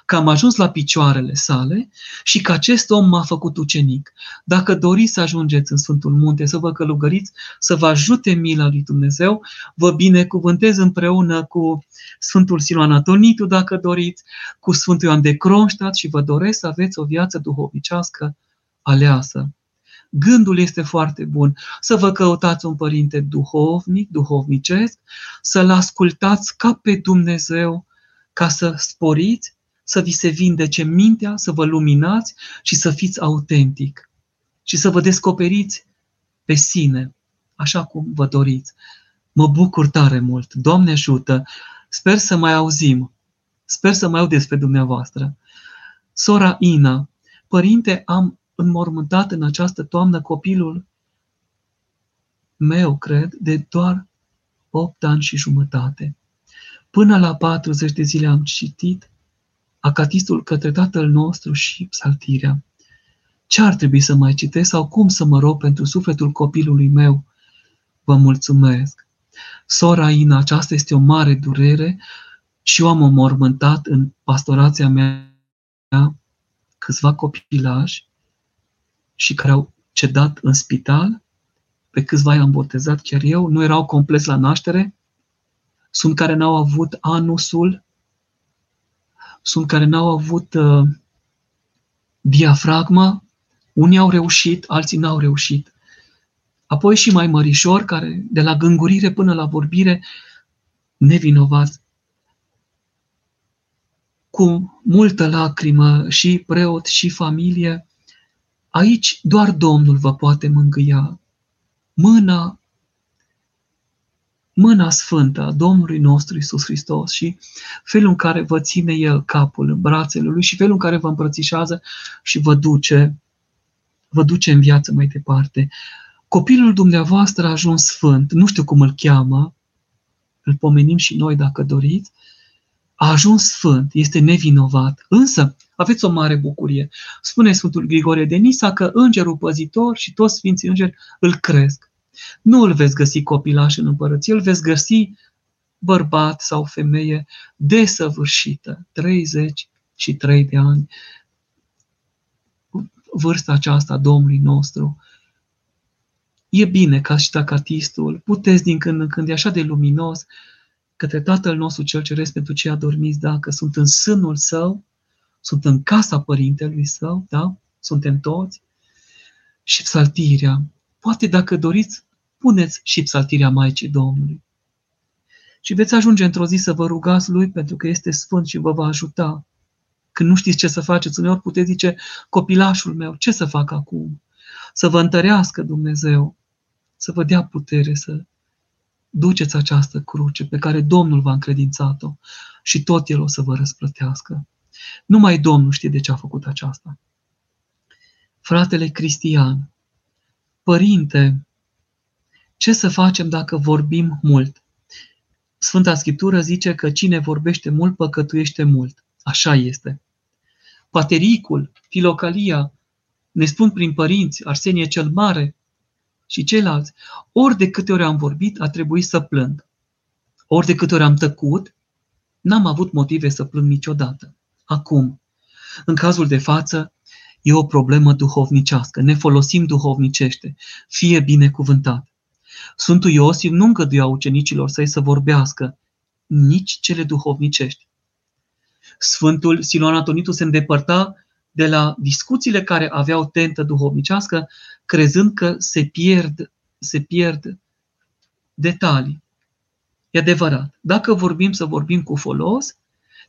Speaker 1: că am ajuns la picioarele sale și că acest om m-a făcut ucenic. Dacă doriți să ajungeți în Sfântul Munte, să vă călugăriți, să vă ajute mila lui Dumnezeu, vă binecuvântez împreună cu Sfântul Siloan Atonitu, dacă doriți, cu Sfântul Ioan de Kronstadt și vă doresc să aveți o viață duhovnicească aleasă. Gândul este foarte bun. Să vă căutați un părinte duhovnic, duhovnicesc, să-l ascultați ca pe Dumnezeu, ca să sporiți, să vi se vindece mintea, să vă luminați și să fiți autentic. Și să vă descoperiți pe sine, așa cum vă doriți. Mă bucur tare mult. Doamne ajută! Sper să mai auzim. Sper să mai aud despre dumneavoastră. Sora Ina, părinte, am înmormântat în această toamnă copilul meu, cred, de doar 8 ani și jumătate. Până la 40 de zile am citit acatistul către Tatăl nostru și psaltirea. Ce ar trebui să mai citesc sau cum să mă rog pentru sufletul copilului meu? Vă mulțumesc! Sora Ina, aceasta este o mare durere Și eu am omormântat în pastorația mea câțiva copilași și care au cedat în spital, pe câțiva i-am botezat chiar eu, nu erau complet la naștere, sunt care n-au avut anusul, sunt care n-au avut uh, diafragma, unii au reușit, alții n-au reușit. Apoi și mai mărișori, care de la gângurire până la vorbire, nevinovați, cu multă lacrimă și preot și familie, aici doar Domnul vă poate mângâia. Mâna, mâna sfântă a Domnului nostru Isus Hristos și felul în care vă ține El capul în brațele Lui și felul în care vă îmbrățișează și vă duce, vă duce în viață mai departe. Copilul dumneavoastră a ajuns sfânt, nu știu cum îl cheamă, îl pomenim și noi dacă doriți, a ajuns sfânt, este nevinovat. Însă, aveți o mare bucurie. Spune Sfântul Grigorie de Nisa că îngerul păzitor și toți sfinții îngeri îl cresc. Nu îl veți găsi copilaș în împărăție, îl veți găsi bărbat sau femeie desăvârșită, 33 de ani. Vârsta aceasta Domnului nostru. E bine ca și tacatistul, puteți din când în când, e așa de luminos, către Tatăl nostru cel Ceresc pentru cei adormiți, dacă sunt în sânul său, sunt în casa părintelui său, da? Suntem toți. Și psaltirea. Poate dacă doriți, puneți și psaltirea Maicii Domnului. Și veți ajunge într-o zi să vă rugați Lui pentru că este Sfânt și vă va ajuta. Când nu știți ce să faceți, uneori puteți zice, copilașul meu, ce să fac acum? Să vă întărească Dumnezeu, să vă dea putere să duceți această cruce pe care Domnul v-a încredințat-o și tot El o să vă răsplătească. Numai Domnul știe de ce a făcut aceasta. Fratele Cristian, Părinte, ce să facem dacă vorbim mult? Sfânta Scriptură zice că cine vorbește mult păcătuiește mult. Așa este. Patericul, Filocalia, ne spun prin părinți, Arsenie cel Mare, și ceilalți. Ori de câte ori am vorbit, a trebuit să plâng. Ori de câte ori am tăcut, n-am avut motive să plâng niciodată. Acum, în cazul de față, e o problemă duhovnicească. Ne folosim duhovnicește. Fie binecuvântat. Sfântul Iosif nu îngăduia ucenicilor săi să vorbească, nici cele duhovnicești. Sfântul Siloan Antonitu se îndepărta de la discuțiile care aveau tentă duhovnicească, crezând că se pierd, se pierd detalii. E adevărat. Dacă vorbim să vorbim cu folos,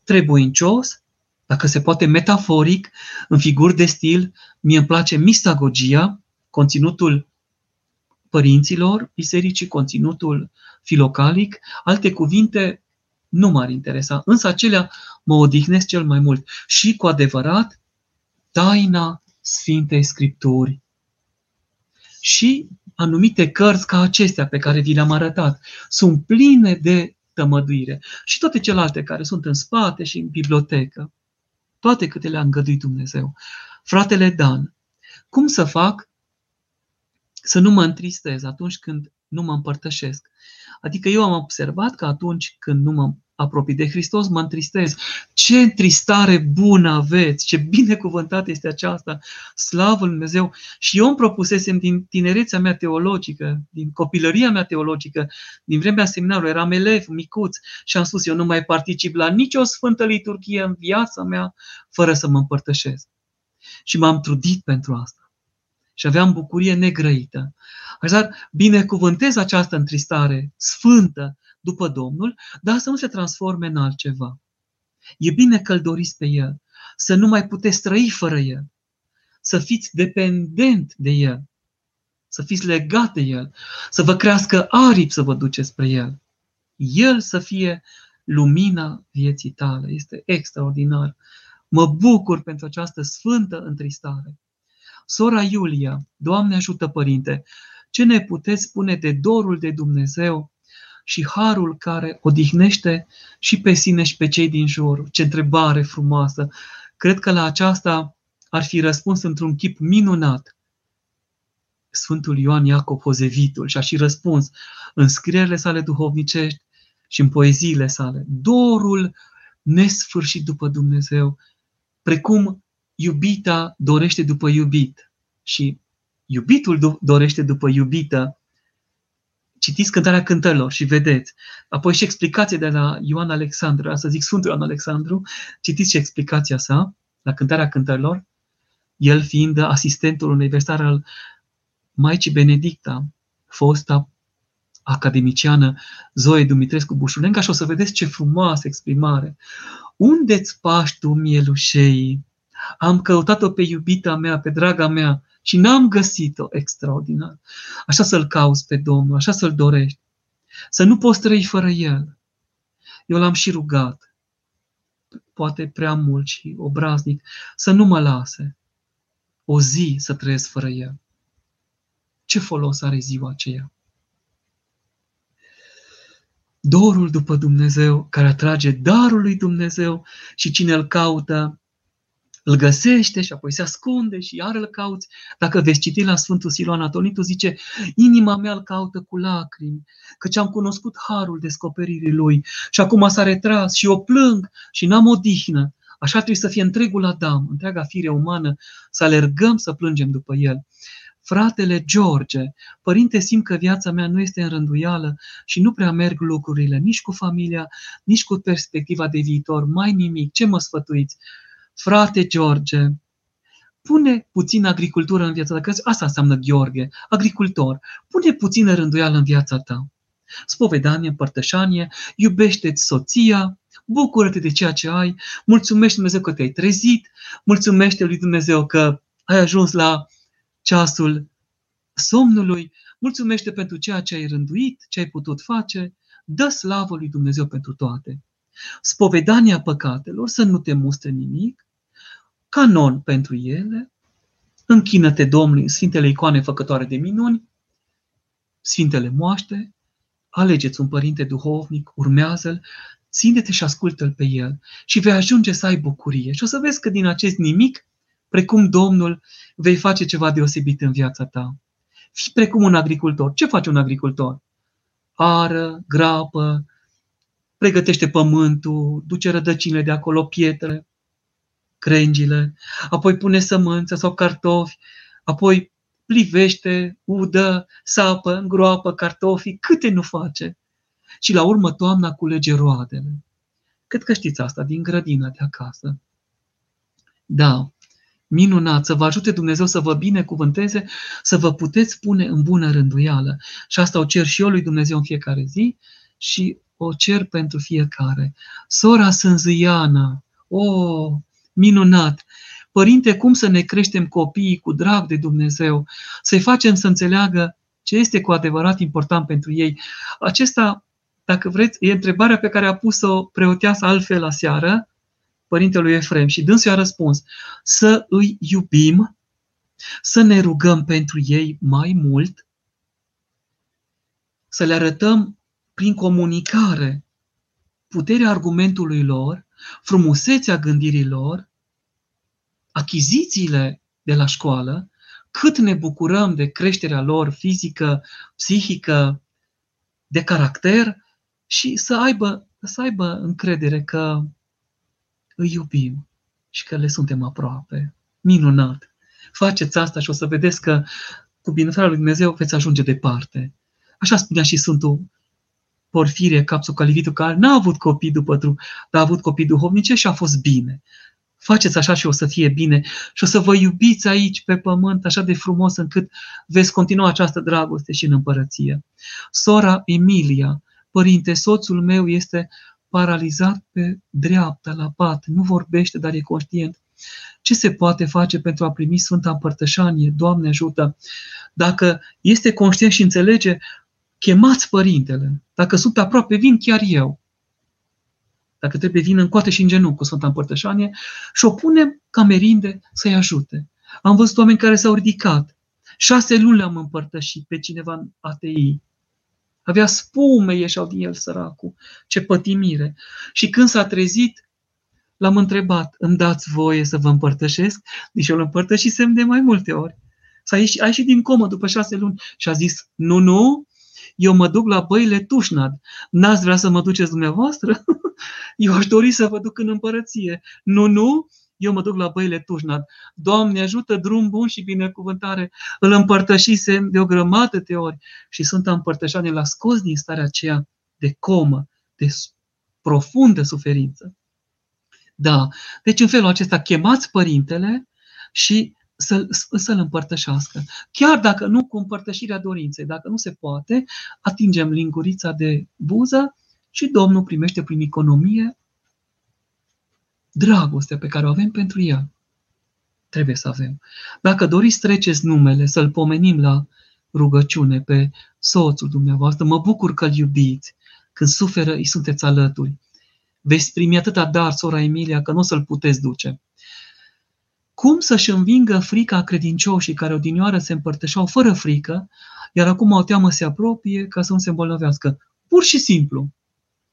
Speaker 1: trebuincios, dacă se poate metaforic, în figuri de stil, mie îmi place mistagogia, conținutul părinților bisericii, conținutul filocalic, alte cuvinte nu m-ar interesa, însă acelea mă odihnesc cel mai mult. Și cu adevărat, taina Sfintei Scripturi și anumite cărți ca acestea pe care vi le-am arătat sunt pline de tămăduire și toate celelalte care sunt în spate și în bibliotecă, toate câte le-a îngăduit Dumnezeu. Fratele Dan, cum să fac să nu mă întristez atunci când nu mă împărtășesc? Adică eu am observat că atunci când nu mă apropii de Hristos, mă întristez. Ce întristare bună aveți, ce binecuvântat este aceasta, slavă Lui Dumnezeu. Și eu îmi propusesem din tinerețea mea teologică, din copilăria mea teologică, din vremea seminarului, eram elev, micuț și am spus, eu nu mai particip la nicio sfântă liturghie în viața mea fără să mă împărtășesc. Și m-am trudit pentru asta. Și aveam bucurie negrăită. Așadar, binecuvântez această întristare sfântă, după Domnul, dar să nu se transforme în altceva. E bine că îl doriți pe El, să nu mai puteți trăi fără El, să fiți dependent de El, să fiți legat de El, să vă crească aripi să vă duceți spre El. El să fie lumina vieții tale. Este extraordinar. Mă bucur pentru această sfântă întristare. Sora Iulia, Doamne ajută Părinte, ce ne puteți spune de dorul de Dumnezeu și harul care odihnește și pe sine și pe cei din jur. Ce întrebare frumoasă! Cred că la aceasta ar fi răspuns într-un chip minunat Sfântul Ioan Iacob Hozevitul și a și răspuns în scrierile sale duhovnicești și în poeziile sale. Dorul nesfârșit după Dumnezeu, precum iubita dorește după iubit și iubitul dorește după iubită. Citiți cântarea cântărilor și vedeți. Apoi și explicația de la Ioan Alexandru, să zic Sfântul Ioan Alexandru, citiți și explicația sa la cântarea cântărilor, el fiind asistentul universitar al Maicii Benedicta, fosta academiciană Zoe Dumitrescu Bușulenca și o să vedeți ce frumoasă exprimare. Unde-ți pași tu, mielușei? Am căutat-o pe iubita mea, pe draga mea și n-am găsit-o extraordinar. Așa să-L cauți pe Domnul, așa să-L dorești. Să nu poți trăi fără El. Eu l-am și rugat, poate prea mult și obraznic, să nu mă lase o zi să trăiesc fără El. Ce folos are ziua aceea? dorul după Dumnezeu, care atrage darul lui Dumnezeu și cine îl caută, îl găsește și apoi se ascunde și iar îl cauți. Dacă veți citi la Sfântul Siloan Atonitu, zice, inima mea îl caută cu lacrimi, căci am cunoscut harul descoperirii lui și acum s-a retras și o plâng și n-am odihnă. Așa trebuie să fie întregul Adam, întreaga fire umană, să alergăm să plângem după el fratele George, părinte, simt că viața mea nu este în rânduială și nu prea merg lucrurile, nici cu familia, nici cu perspectiva de viitor, mai nimic, ce mă sfătuiți? Frate George, pune puțin agricultură în viața ta, că asta înseamnă Gheorghe, agricultor, pune puțină rânduială în viața ta. Spovedanie, împărtășanie, iubește-ți soția, bucură-te de ceea ce ai, mulțumește Dumnezeu că te-ai trezit, mulțumește lui Dumnezeu că ai ajuns la ceasul somnului, mulțumește pentru ceea ce ai rânduit, ce ai putut face, dă slavă lui Dumnezeu pentru toate. Spovedania păcatelor, să nu te mustre nimic, canon pentru ele, închină-te Domnului Sfintele icoane făcătoare de minuni, Sfintele moaște, alegeți un părinte duhovnic, urmează-l, ține-te și ascultă-l pe el și vei ajunge să ai bucurie. Și o să vezi că din acest nimic precum Domnul, vei face ceva deosebit în viața ta. Fii precum un agricultor. Ce face un agricultor? Ară, grapă, pregătește pământul, duce rădăcinile de acolo, pietre, crengile, apoi pune sămânță sau cartofi, apoi plivește, udă, sapă, îngroapă cartofii, câte nu face. Și la urmă toamna culege roadele. Cred că știți asta din grădina de acasă. Da, minunat, să vă ajute Dumnezeu să vă binecuvânteze, să vă puteți pune în bună rânduială. Și asta o cer și eu lui Dumnezeu în fiecare zi și o cer pentru fiecare. Sora Sânzâiana, o, oh, minunat! Părinte, cum să ne creștem copiii cu drag de Dumnezeu, să-i facem să înțeleagă ce este cu adevărat important pentru ei. Acesta, dacă vreți, e întrebarea pe care a pus-o preoteasa altfel la seară, părintelui Efrem și dânsul i-a răspuns să îi iubim, să ne rugăm pentru ei mai mult, să le arătăm prin comunicare puterea argumentului lor, frumusețea gândirii lor, achizițiile de la școală, cât ne bucurăm de creșterea lor fizică, psihică, de caracter și să aibă, să aibă încredere că îi iubim și că le suntem aproape. Minunat! Faceți asta și o să vedeți că cu binefarea lui Dumnezeu veți ajunge departe. Așa spunea și Sfântul Porfirie Capsul Calivitu, care n-a avut copii după trup, dar a avut copii duhovnice și a fost bine. Faceți așa și o să fie bine și o să vă iubiți aici pe pământ așa de frumos încât veți continua această dragoste și în împărăție. Sora Emilia, părinte, soțul meu este paralizat pe dreapta, la pat, nu vorbește, dar e conștient. Ce se poate face pentru a primi Sfânta Împărtășanie? Doamne ajută! Dacă este conștient și înțelege, chemați părintele. Dacă sunt aproape, vin chiar eu. Dacă trebuie, vin în coate și în genunchi cu Sfânta Împărtășanie și o punem ca merinde să-i ajute. Am văzut oameni care s-au ridicat. Șase luni le-am împărtășit pe cineva în ATI. Avea spume, ieșeau din el săracul. Ce pătimire. Și când s-a trezit, l-am întrebat, îmi dați voie să vă împărtășesc? Deci eu îl împărtășisem de mai multe ori. S-a ieșit, a ieșit din comă după șase luni și a zis, nu, nu, eu mă duc la băile Tușnad. N-ați vrea să mă duceți dumneavoastră? Eu aș dori să vă duc în împărăție. Nu, nu, eu mă duc la băile Tușnad. Doamne, ajută drum bun și binecuvântare. Îl împărtășisem de o grămadă de ori și Sfânta Împărtășanie l-a scos din starea aceea de comă, de profundă suferință. Da, deci în felul acesta chemați părintele și să-l, să-l împărtășească. Chiar dacă nu cu împărtășirea dorinței, dacă nu se poate, atingem lingurița de buză și Domnul primește prin economie dragostea pe care o avem pentru el. Trebuie să avem. Dacă doriți treceți numele, să-l pomenim la rugăciune pe soțul dumneavoastră, mă bucur că-l iubiți. Când suferă, îi sunteți alături. Veți primi atâta dar, sora Emilia, că nu o să-l puteți duce. Cum să-și învingă frica credincioșii care odinioară se împărtășeau fără frică, iar acum o teamă se apropie ca să nu se îmbolnăvească? Pur și simplu,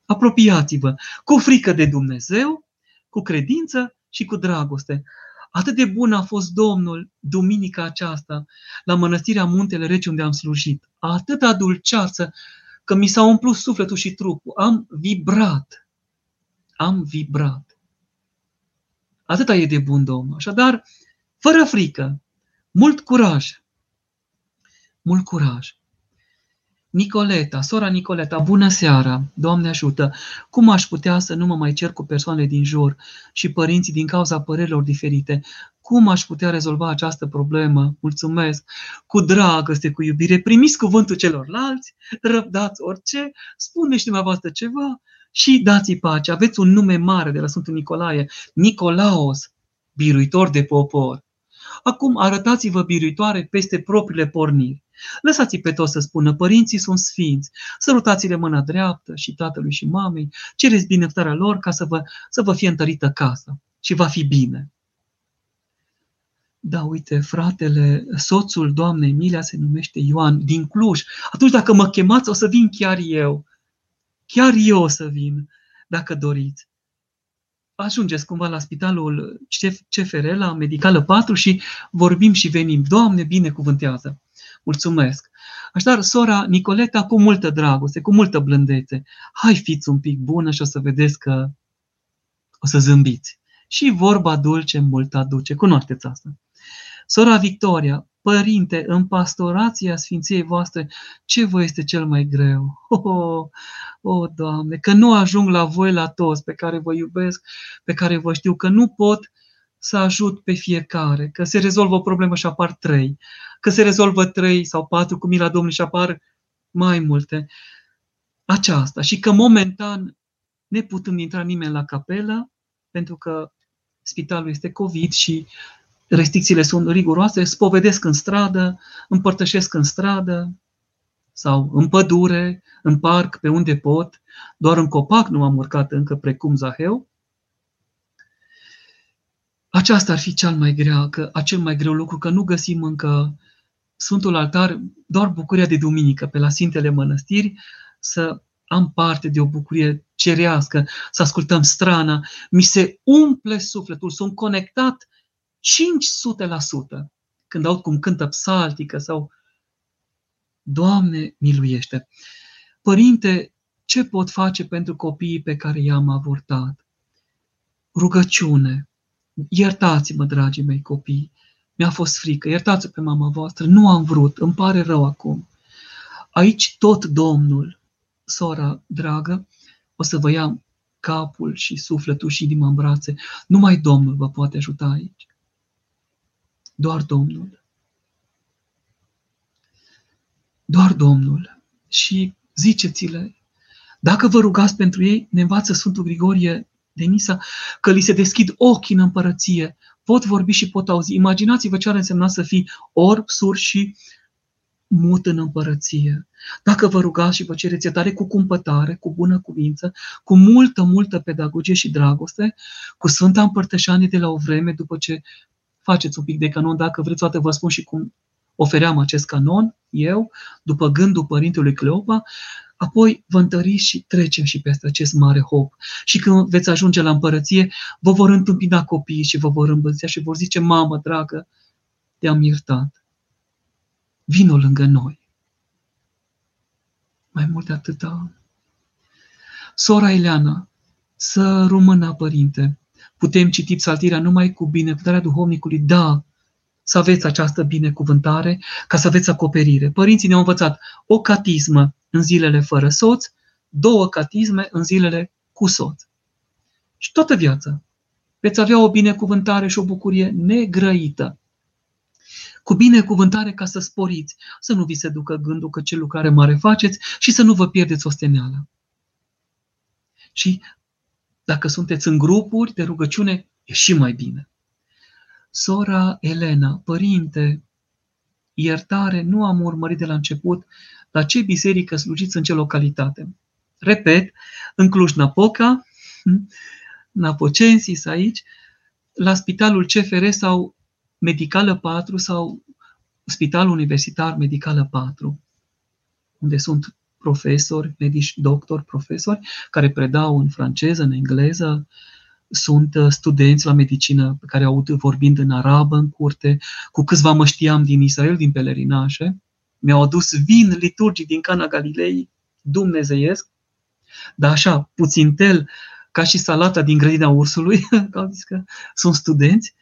Speaker 1: apropiați-vă cu frică de Dumnezeu, cu credință și cu dragoste. Atât de bun a fost Domnul duminica aceasta la mănăstirea Muntele Rece unde am slujit. Atâta dulceață că mi s-a umplut sufletul și trupul. Am vibrat. Am vibrat. Atâta e de bun Domnul. Așadar, fără frică, mult curaj. Mult curaj. Nicoleta, sora Nicoleta, bună seara, Doamne ajută! Cum aș putea să nu mă mai cer cu persoanele din jur și părinții din cauza părerilor diferite? Cum aș putea rezolva această problemă? Mulțumesc! Cu dragoste, cu iubire, primiți cuvântul celorlalți, răbdați orice, spuneți dumneavoastră ceva și dați-i pace. Aveți un nume mare de la Sfântul Nicolae, Nicolaos, biruitor de popor. Acum arătați-vă biruitoare peste propriile porniri. Lăsați-i pe toți să spună, părinții sunt sfinți, sărutați-le mâna dreaptă și tatălui și mamei, cereți binecuvântarea lor ca să vă, să vă fie întărită casa și va fi bine. Da, uite, fratele, soțul doamnei Emilia se numește Ioan din Cluj. Atunci dacă mă chemați, o să vin chiar eu. Chiar eu o să vin, dacă doriți. Ajungeți cumva la spitalul CFR, la Medicală 4 și vorbim și venim. Doamne, binecuvântează! Mulțumesc! Așadar, sora Nicoleta, cu multă dragoste, cu multă blândețe, hai fiți un pic bună și o să vedeți că o să zâmbiți. Și vorba dulce mult aduce. Cunoașteți asta. Sora Victoria, Părinte, în pastorația Sfinției voastre, ce vă este cel mai greu? Oh, oh, oh, Doamne, că nu ajung la voi, la toți pe care vă iubesc, pe care vă știu, că nu pot să ajut pe fiecare, că se rezolvă o problemă și apar trei, că se rezolvă trei sau patru cu mila Domnului și apar mai multe. Aceasta. Și că momentan ne putem intra nimeni la capelă, pentru că spitalul este COVID și restricțiile sunt riguroase, spovedesc în stradă, împărtășesc în stradă sau în pădure, în parc, pe unde pot. Doar în copac nu am urcat încă precum Zaheu. Aceasta ar fi cel mai greu, că, acel mai greu lucru, că nu găsim încă Sfântul Altar, doar bucuria de duminică pe la Sfintele Mănăstiri, să am parte de o bucurie cerească, să ascultăm strana, mi se umple sufletul, sunt conectat 500% când aud cum cântă psaltică sau Doamne, miluiește! Părinte, ce pot face pentru copiii pe care i-am avortat? Rugăciune. Iertați-mă, dragii mei copii. Mi-a fost frică. Iertați-o pe mama voastră. Nu am vrut. Îmi pare rău acum. Aici tot Domnul, sora dragă, o să vă ia capul și sufletul și inima în brațe. Numai Domnul vă poate ajuta aici. Doar Domnul. Doar Domnul. Și ziceți-le, dacă vă rugați pentru ei, ne învață Sfântul Grigorie de Nisa că li se deschid ochii în împărăție, pot vorbi și pot auzi. Imaginați-vă ce ar însemna să fii orb, sur și mut în împărăție. Dacă vă rugați și vă cereți iertare cu cumpătare, cu bună cuvință, cu multă, multă pedagogie și dragoste, cu Sfânta Împărtășanie de la o vreme, după ce faceți un pic de canon, dacă vreți, toate vă spun și cum ofeream acest canon, eu, după gândul părintelui Cleopa, apoi vă întăriți și trecem și peste acest mare hop. Și când veți ajunge la împărăție, vă vor întâmpina copiii și vă vor îmbățea și vor zice, mamă dragă, te-am iertat. Vino lângă noi. mai mult de atâta. Sora Eleana, să rămână, părinte, putem citi psaltirea numai cu binecuvântarea duhovnicului, da, să aveți această binecuvântare, ca să aveți acoperire. Părinții ne-au învățat o catismă în zilele fără soț, două catisme în zilele cu soț. Și toată viața veți avea o binecuvântare și o bucurie negrăită. Cu binecuvântare ca să sporiți, să nu vi se ducă gândul că ce lucrare mare faceți și să nu vă pierdeți osteneala. Și dacă sunteți în grupuri de rugăciune, e și mai bine. Sora Elena, părinte, iertare, nu am urmărit de la început la ce biserică slujiți în ce localitate. Repet, în Cluj-Napoca, Napocensis aici, la Spitalul CFR sau Medicală 4 sau Spitalul Universitar Medicală 4, unde sunt profesori, medici, doctori, profesori, care predau în franceză, în engleză, sunt uh, studenți la medicină pe care aud vorbind în arabă în curte, cu câțiva mă știam din Israel, din pelerinașe, mi-au adus vin liturgic din Cana Galilei, dumnezeiesc, dar așa, puțin tel, ca și salata din grădina ursului, că au zis că sunt studenți,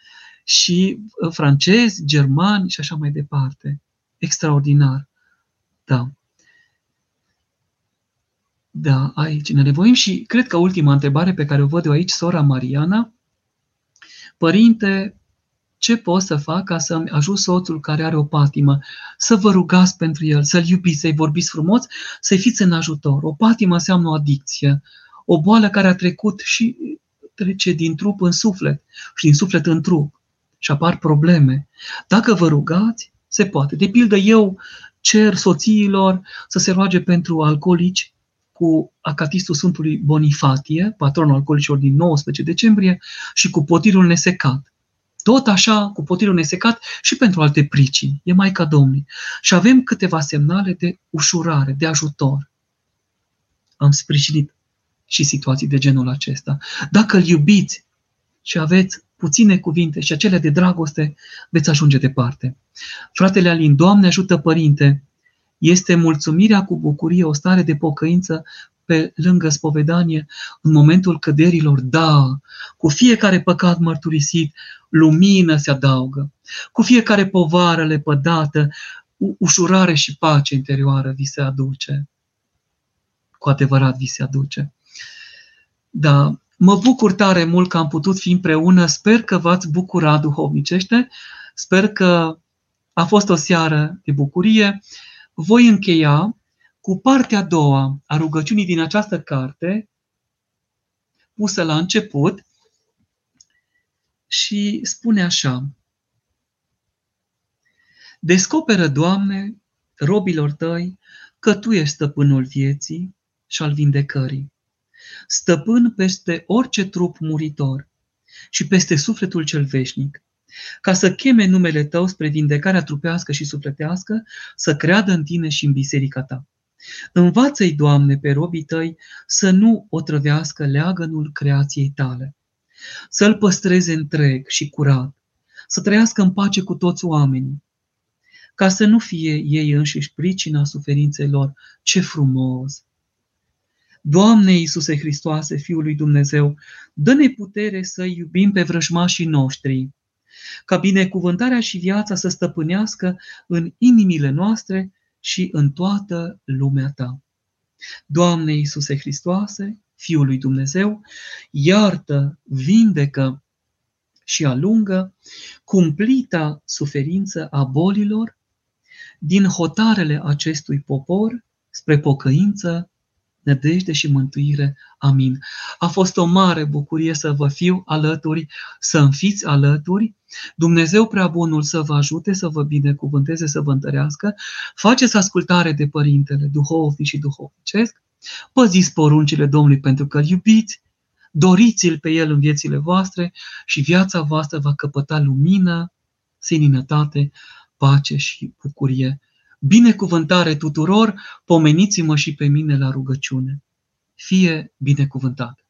Speaker 1: și uh, francezi, germani și așa mai departe. Extraordinar. Da. Da, aici ne nevoim și cred că ultima întrebare pe care o văd eu aici, sora Mariana, Părinte, ce pot să fac ca să-mi ajut soțul care are o patimă? Să vă rugați pentru el, să-l iubiți, să-i vorbiți frumos, să-i fiți în ajutor. O patimă înseamnă o adicție, o boală care a trecut și trece din trup în suflet și din suflet în trup și apar probleme. Dacă vă rugați, se poate. De pildă, eu cer soțiilor să se roage pentru alcoolici cu acatistul Sfântului Bonifatie, patronul alcoolicilor din 19 decembrie, și cu potirul nesecat. Tot așa, cu potirul nesecat și pentru alte pricini. E Maica Domnului. Și avem câteva semnale de ușurare, de ajutor. Am sprijinit și situații de genul acesta. Dacă îl iubiți și aveți puține cuvinte și acele de dragoste, veți ajunge departe. Fratele Alin, Doamne ajută Părinte, este mulțumirea cu bucurie o stare de pocăință pe lângă spovedanie. În momentul căderilor, da, cu fiecare păcat mărturisit, lumină se adaugă, cu fiecare povară lepădată, ușurare și pace interioară vi se aduce. Cu adevărat vi se aduce. Da, mă bucur tare mult că am putut fi împreună, sper că v-ați bucurat duhovnicește, sper că a fost o seară de bucurie voi încheia cu partea a doua a rugăciunii din această carte, pusă la început, și spune așa. Descoperă, Doamne, robilor tăi, că Tu ești stăpânul vieții și al vindecării, stăpân peste orice trup muritor și peste sufletul cel veșnic ca să cheme numele tău spre vindecarea trupească și sufletească, să creadă în tine și în biserica ta. Învață-i, Doamne, pe robii tăi să nu o trăvească leagănul creației tale, să-l păstreze întreg și curat, să trăiască în pace cu toți oamenii, ca să nu fie ei înșiși pricina suferinței lor. Ce frumos! Doamne Iisuse Hristoase, Fiul lui Dumnezeu, dă-ne putere să iubim pe vrăjmașii noștri, ca binecuvântarea și viața să stăpânească în inimile noastre și în toată lumea ta. Doamne Iisuse Hristoase, Fiul lui Dumnezeu, iartă, vindecă și alungă cumplita suferință a bolilor din hotarele acestui popor spre pocăință nădejde și mântuire. Amin. A fost o mare bucurie să vă fiu alături, să-mi fiți alături. Dumnezeu prea bunul să vă ajute, să vă binecuvânteze, să vă întărească. Faceți ascultare de Părintele, duhovnic și duhovnicesc. Păziți poruncile Domnului pentru că îl iubiți, doriți-l pe el în viețile voastre și viața voastră va căpăta lumină, seninătate, pace și bucurie Binecuvântare tuturor, pomeniți-mă și pe mine la rugăciune. Fie binecuvântat!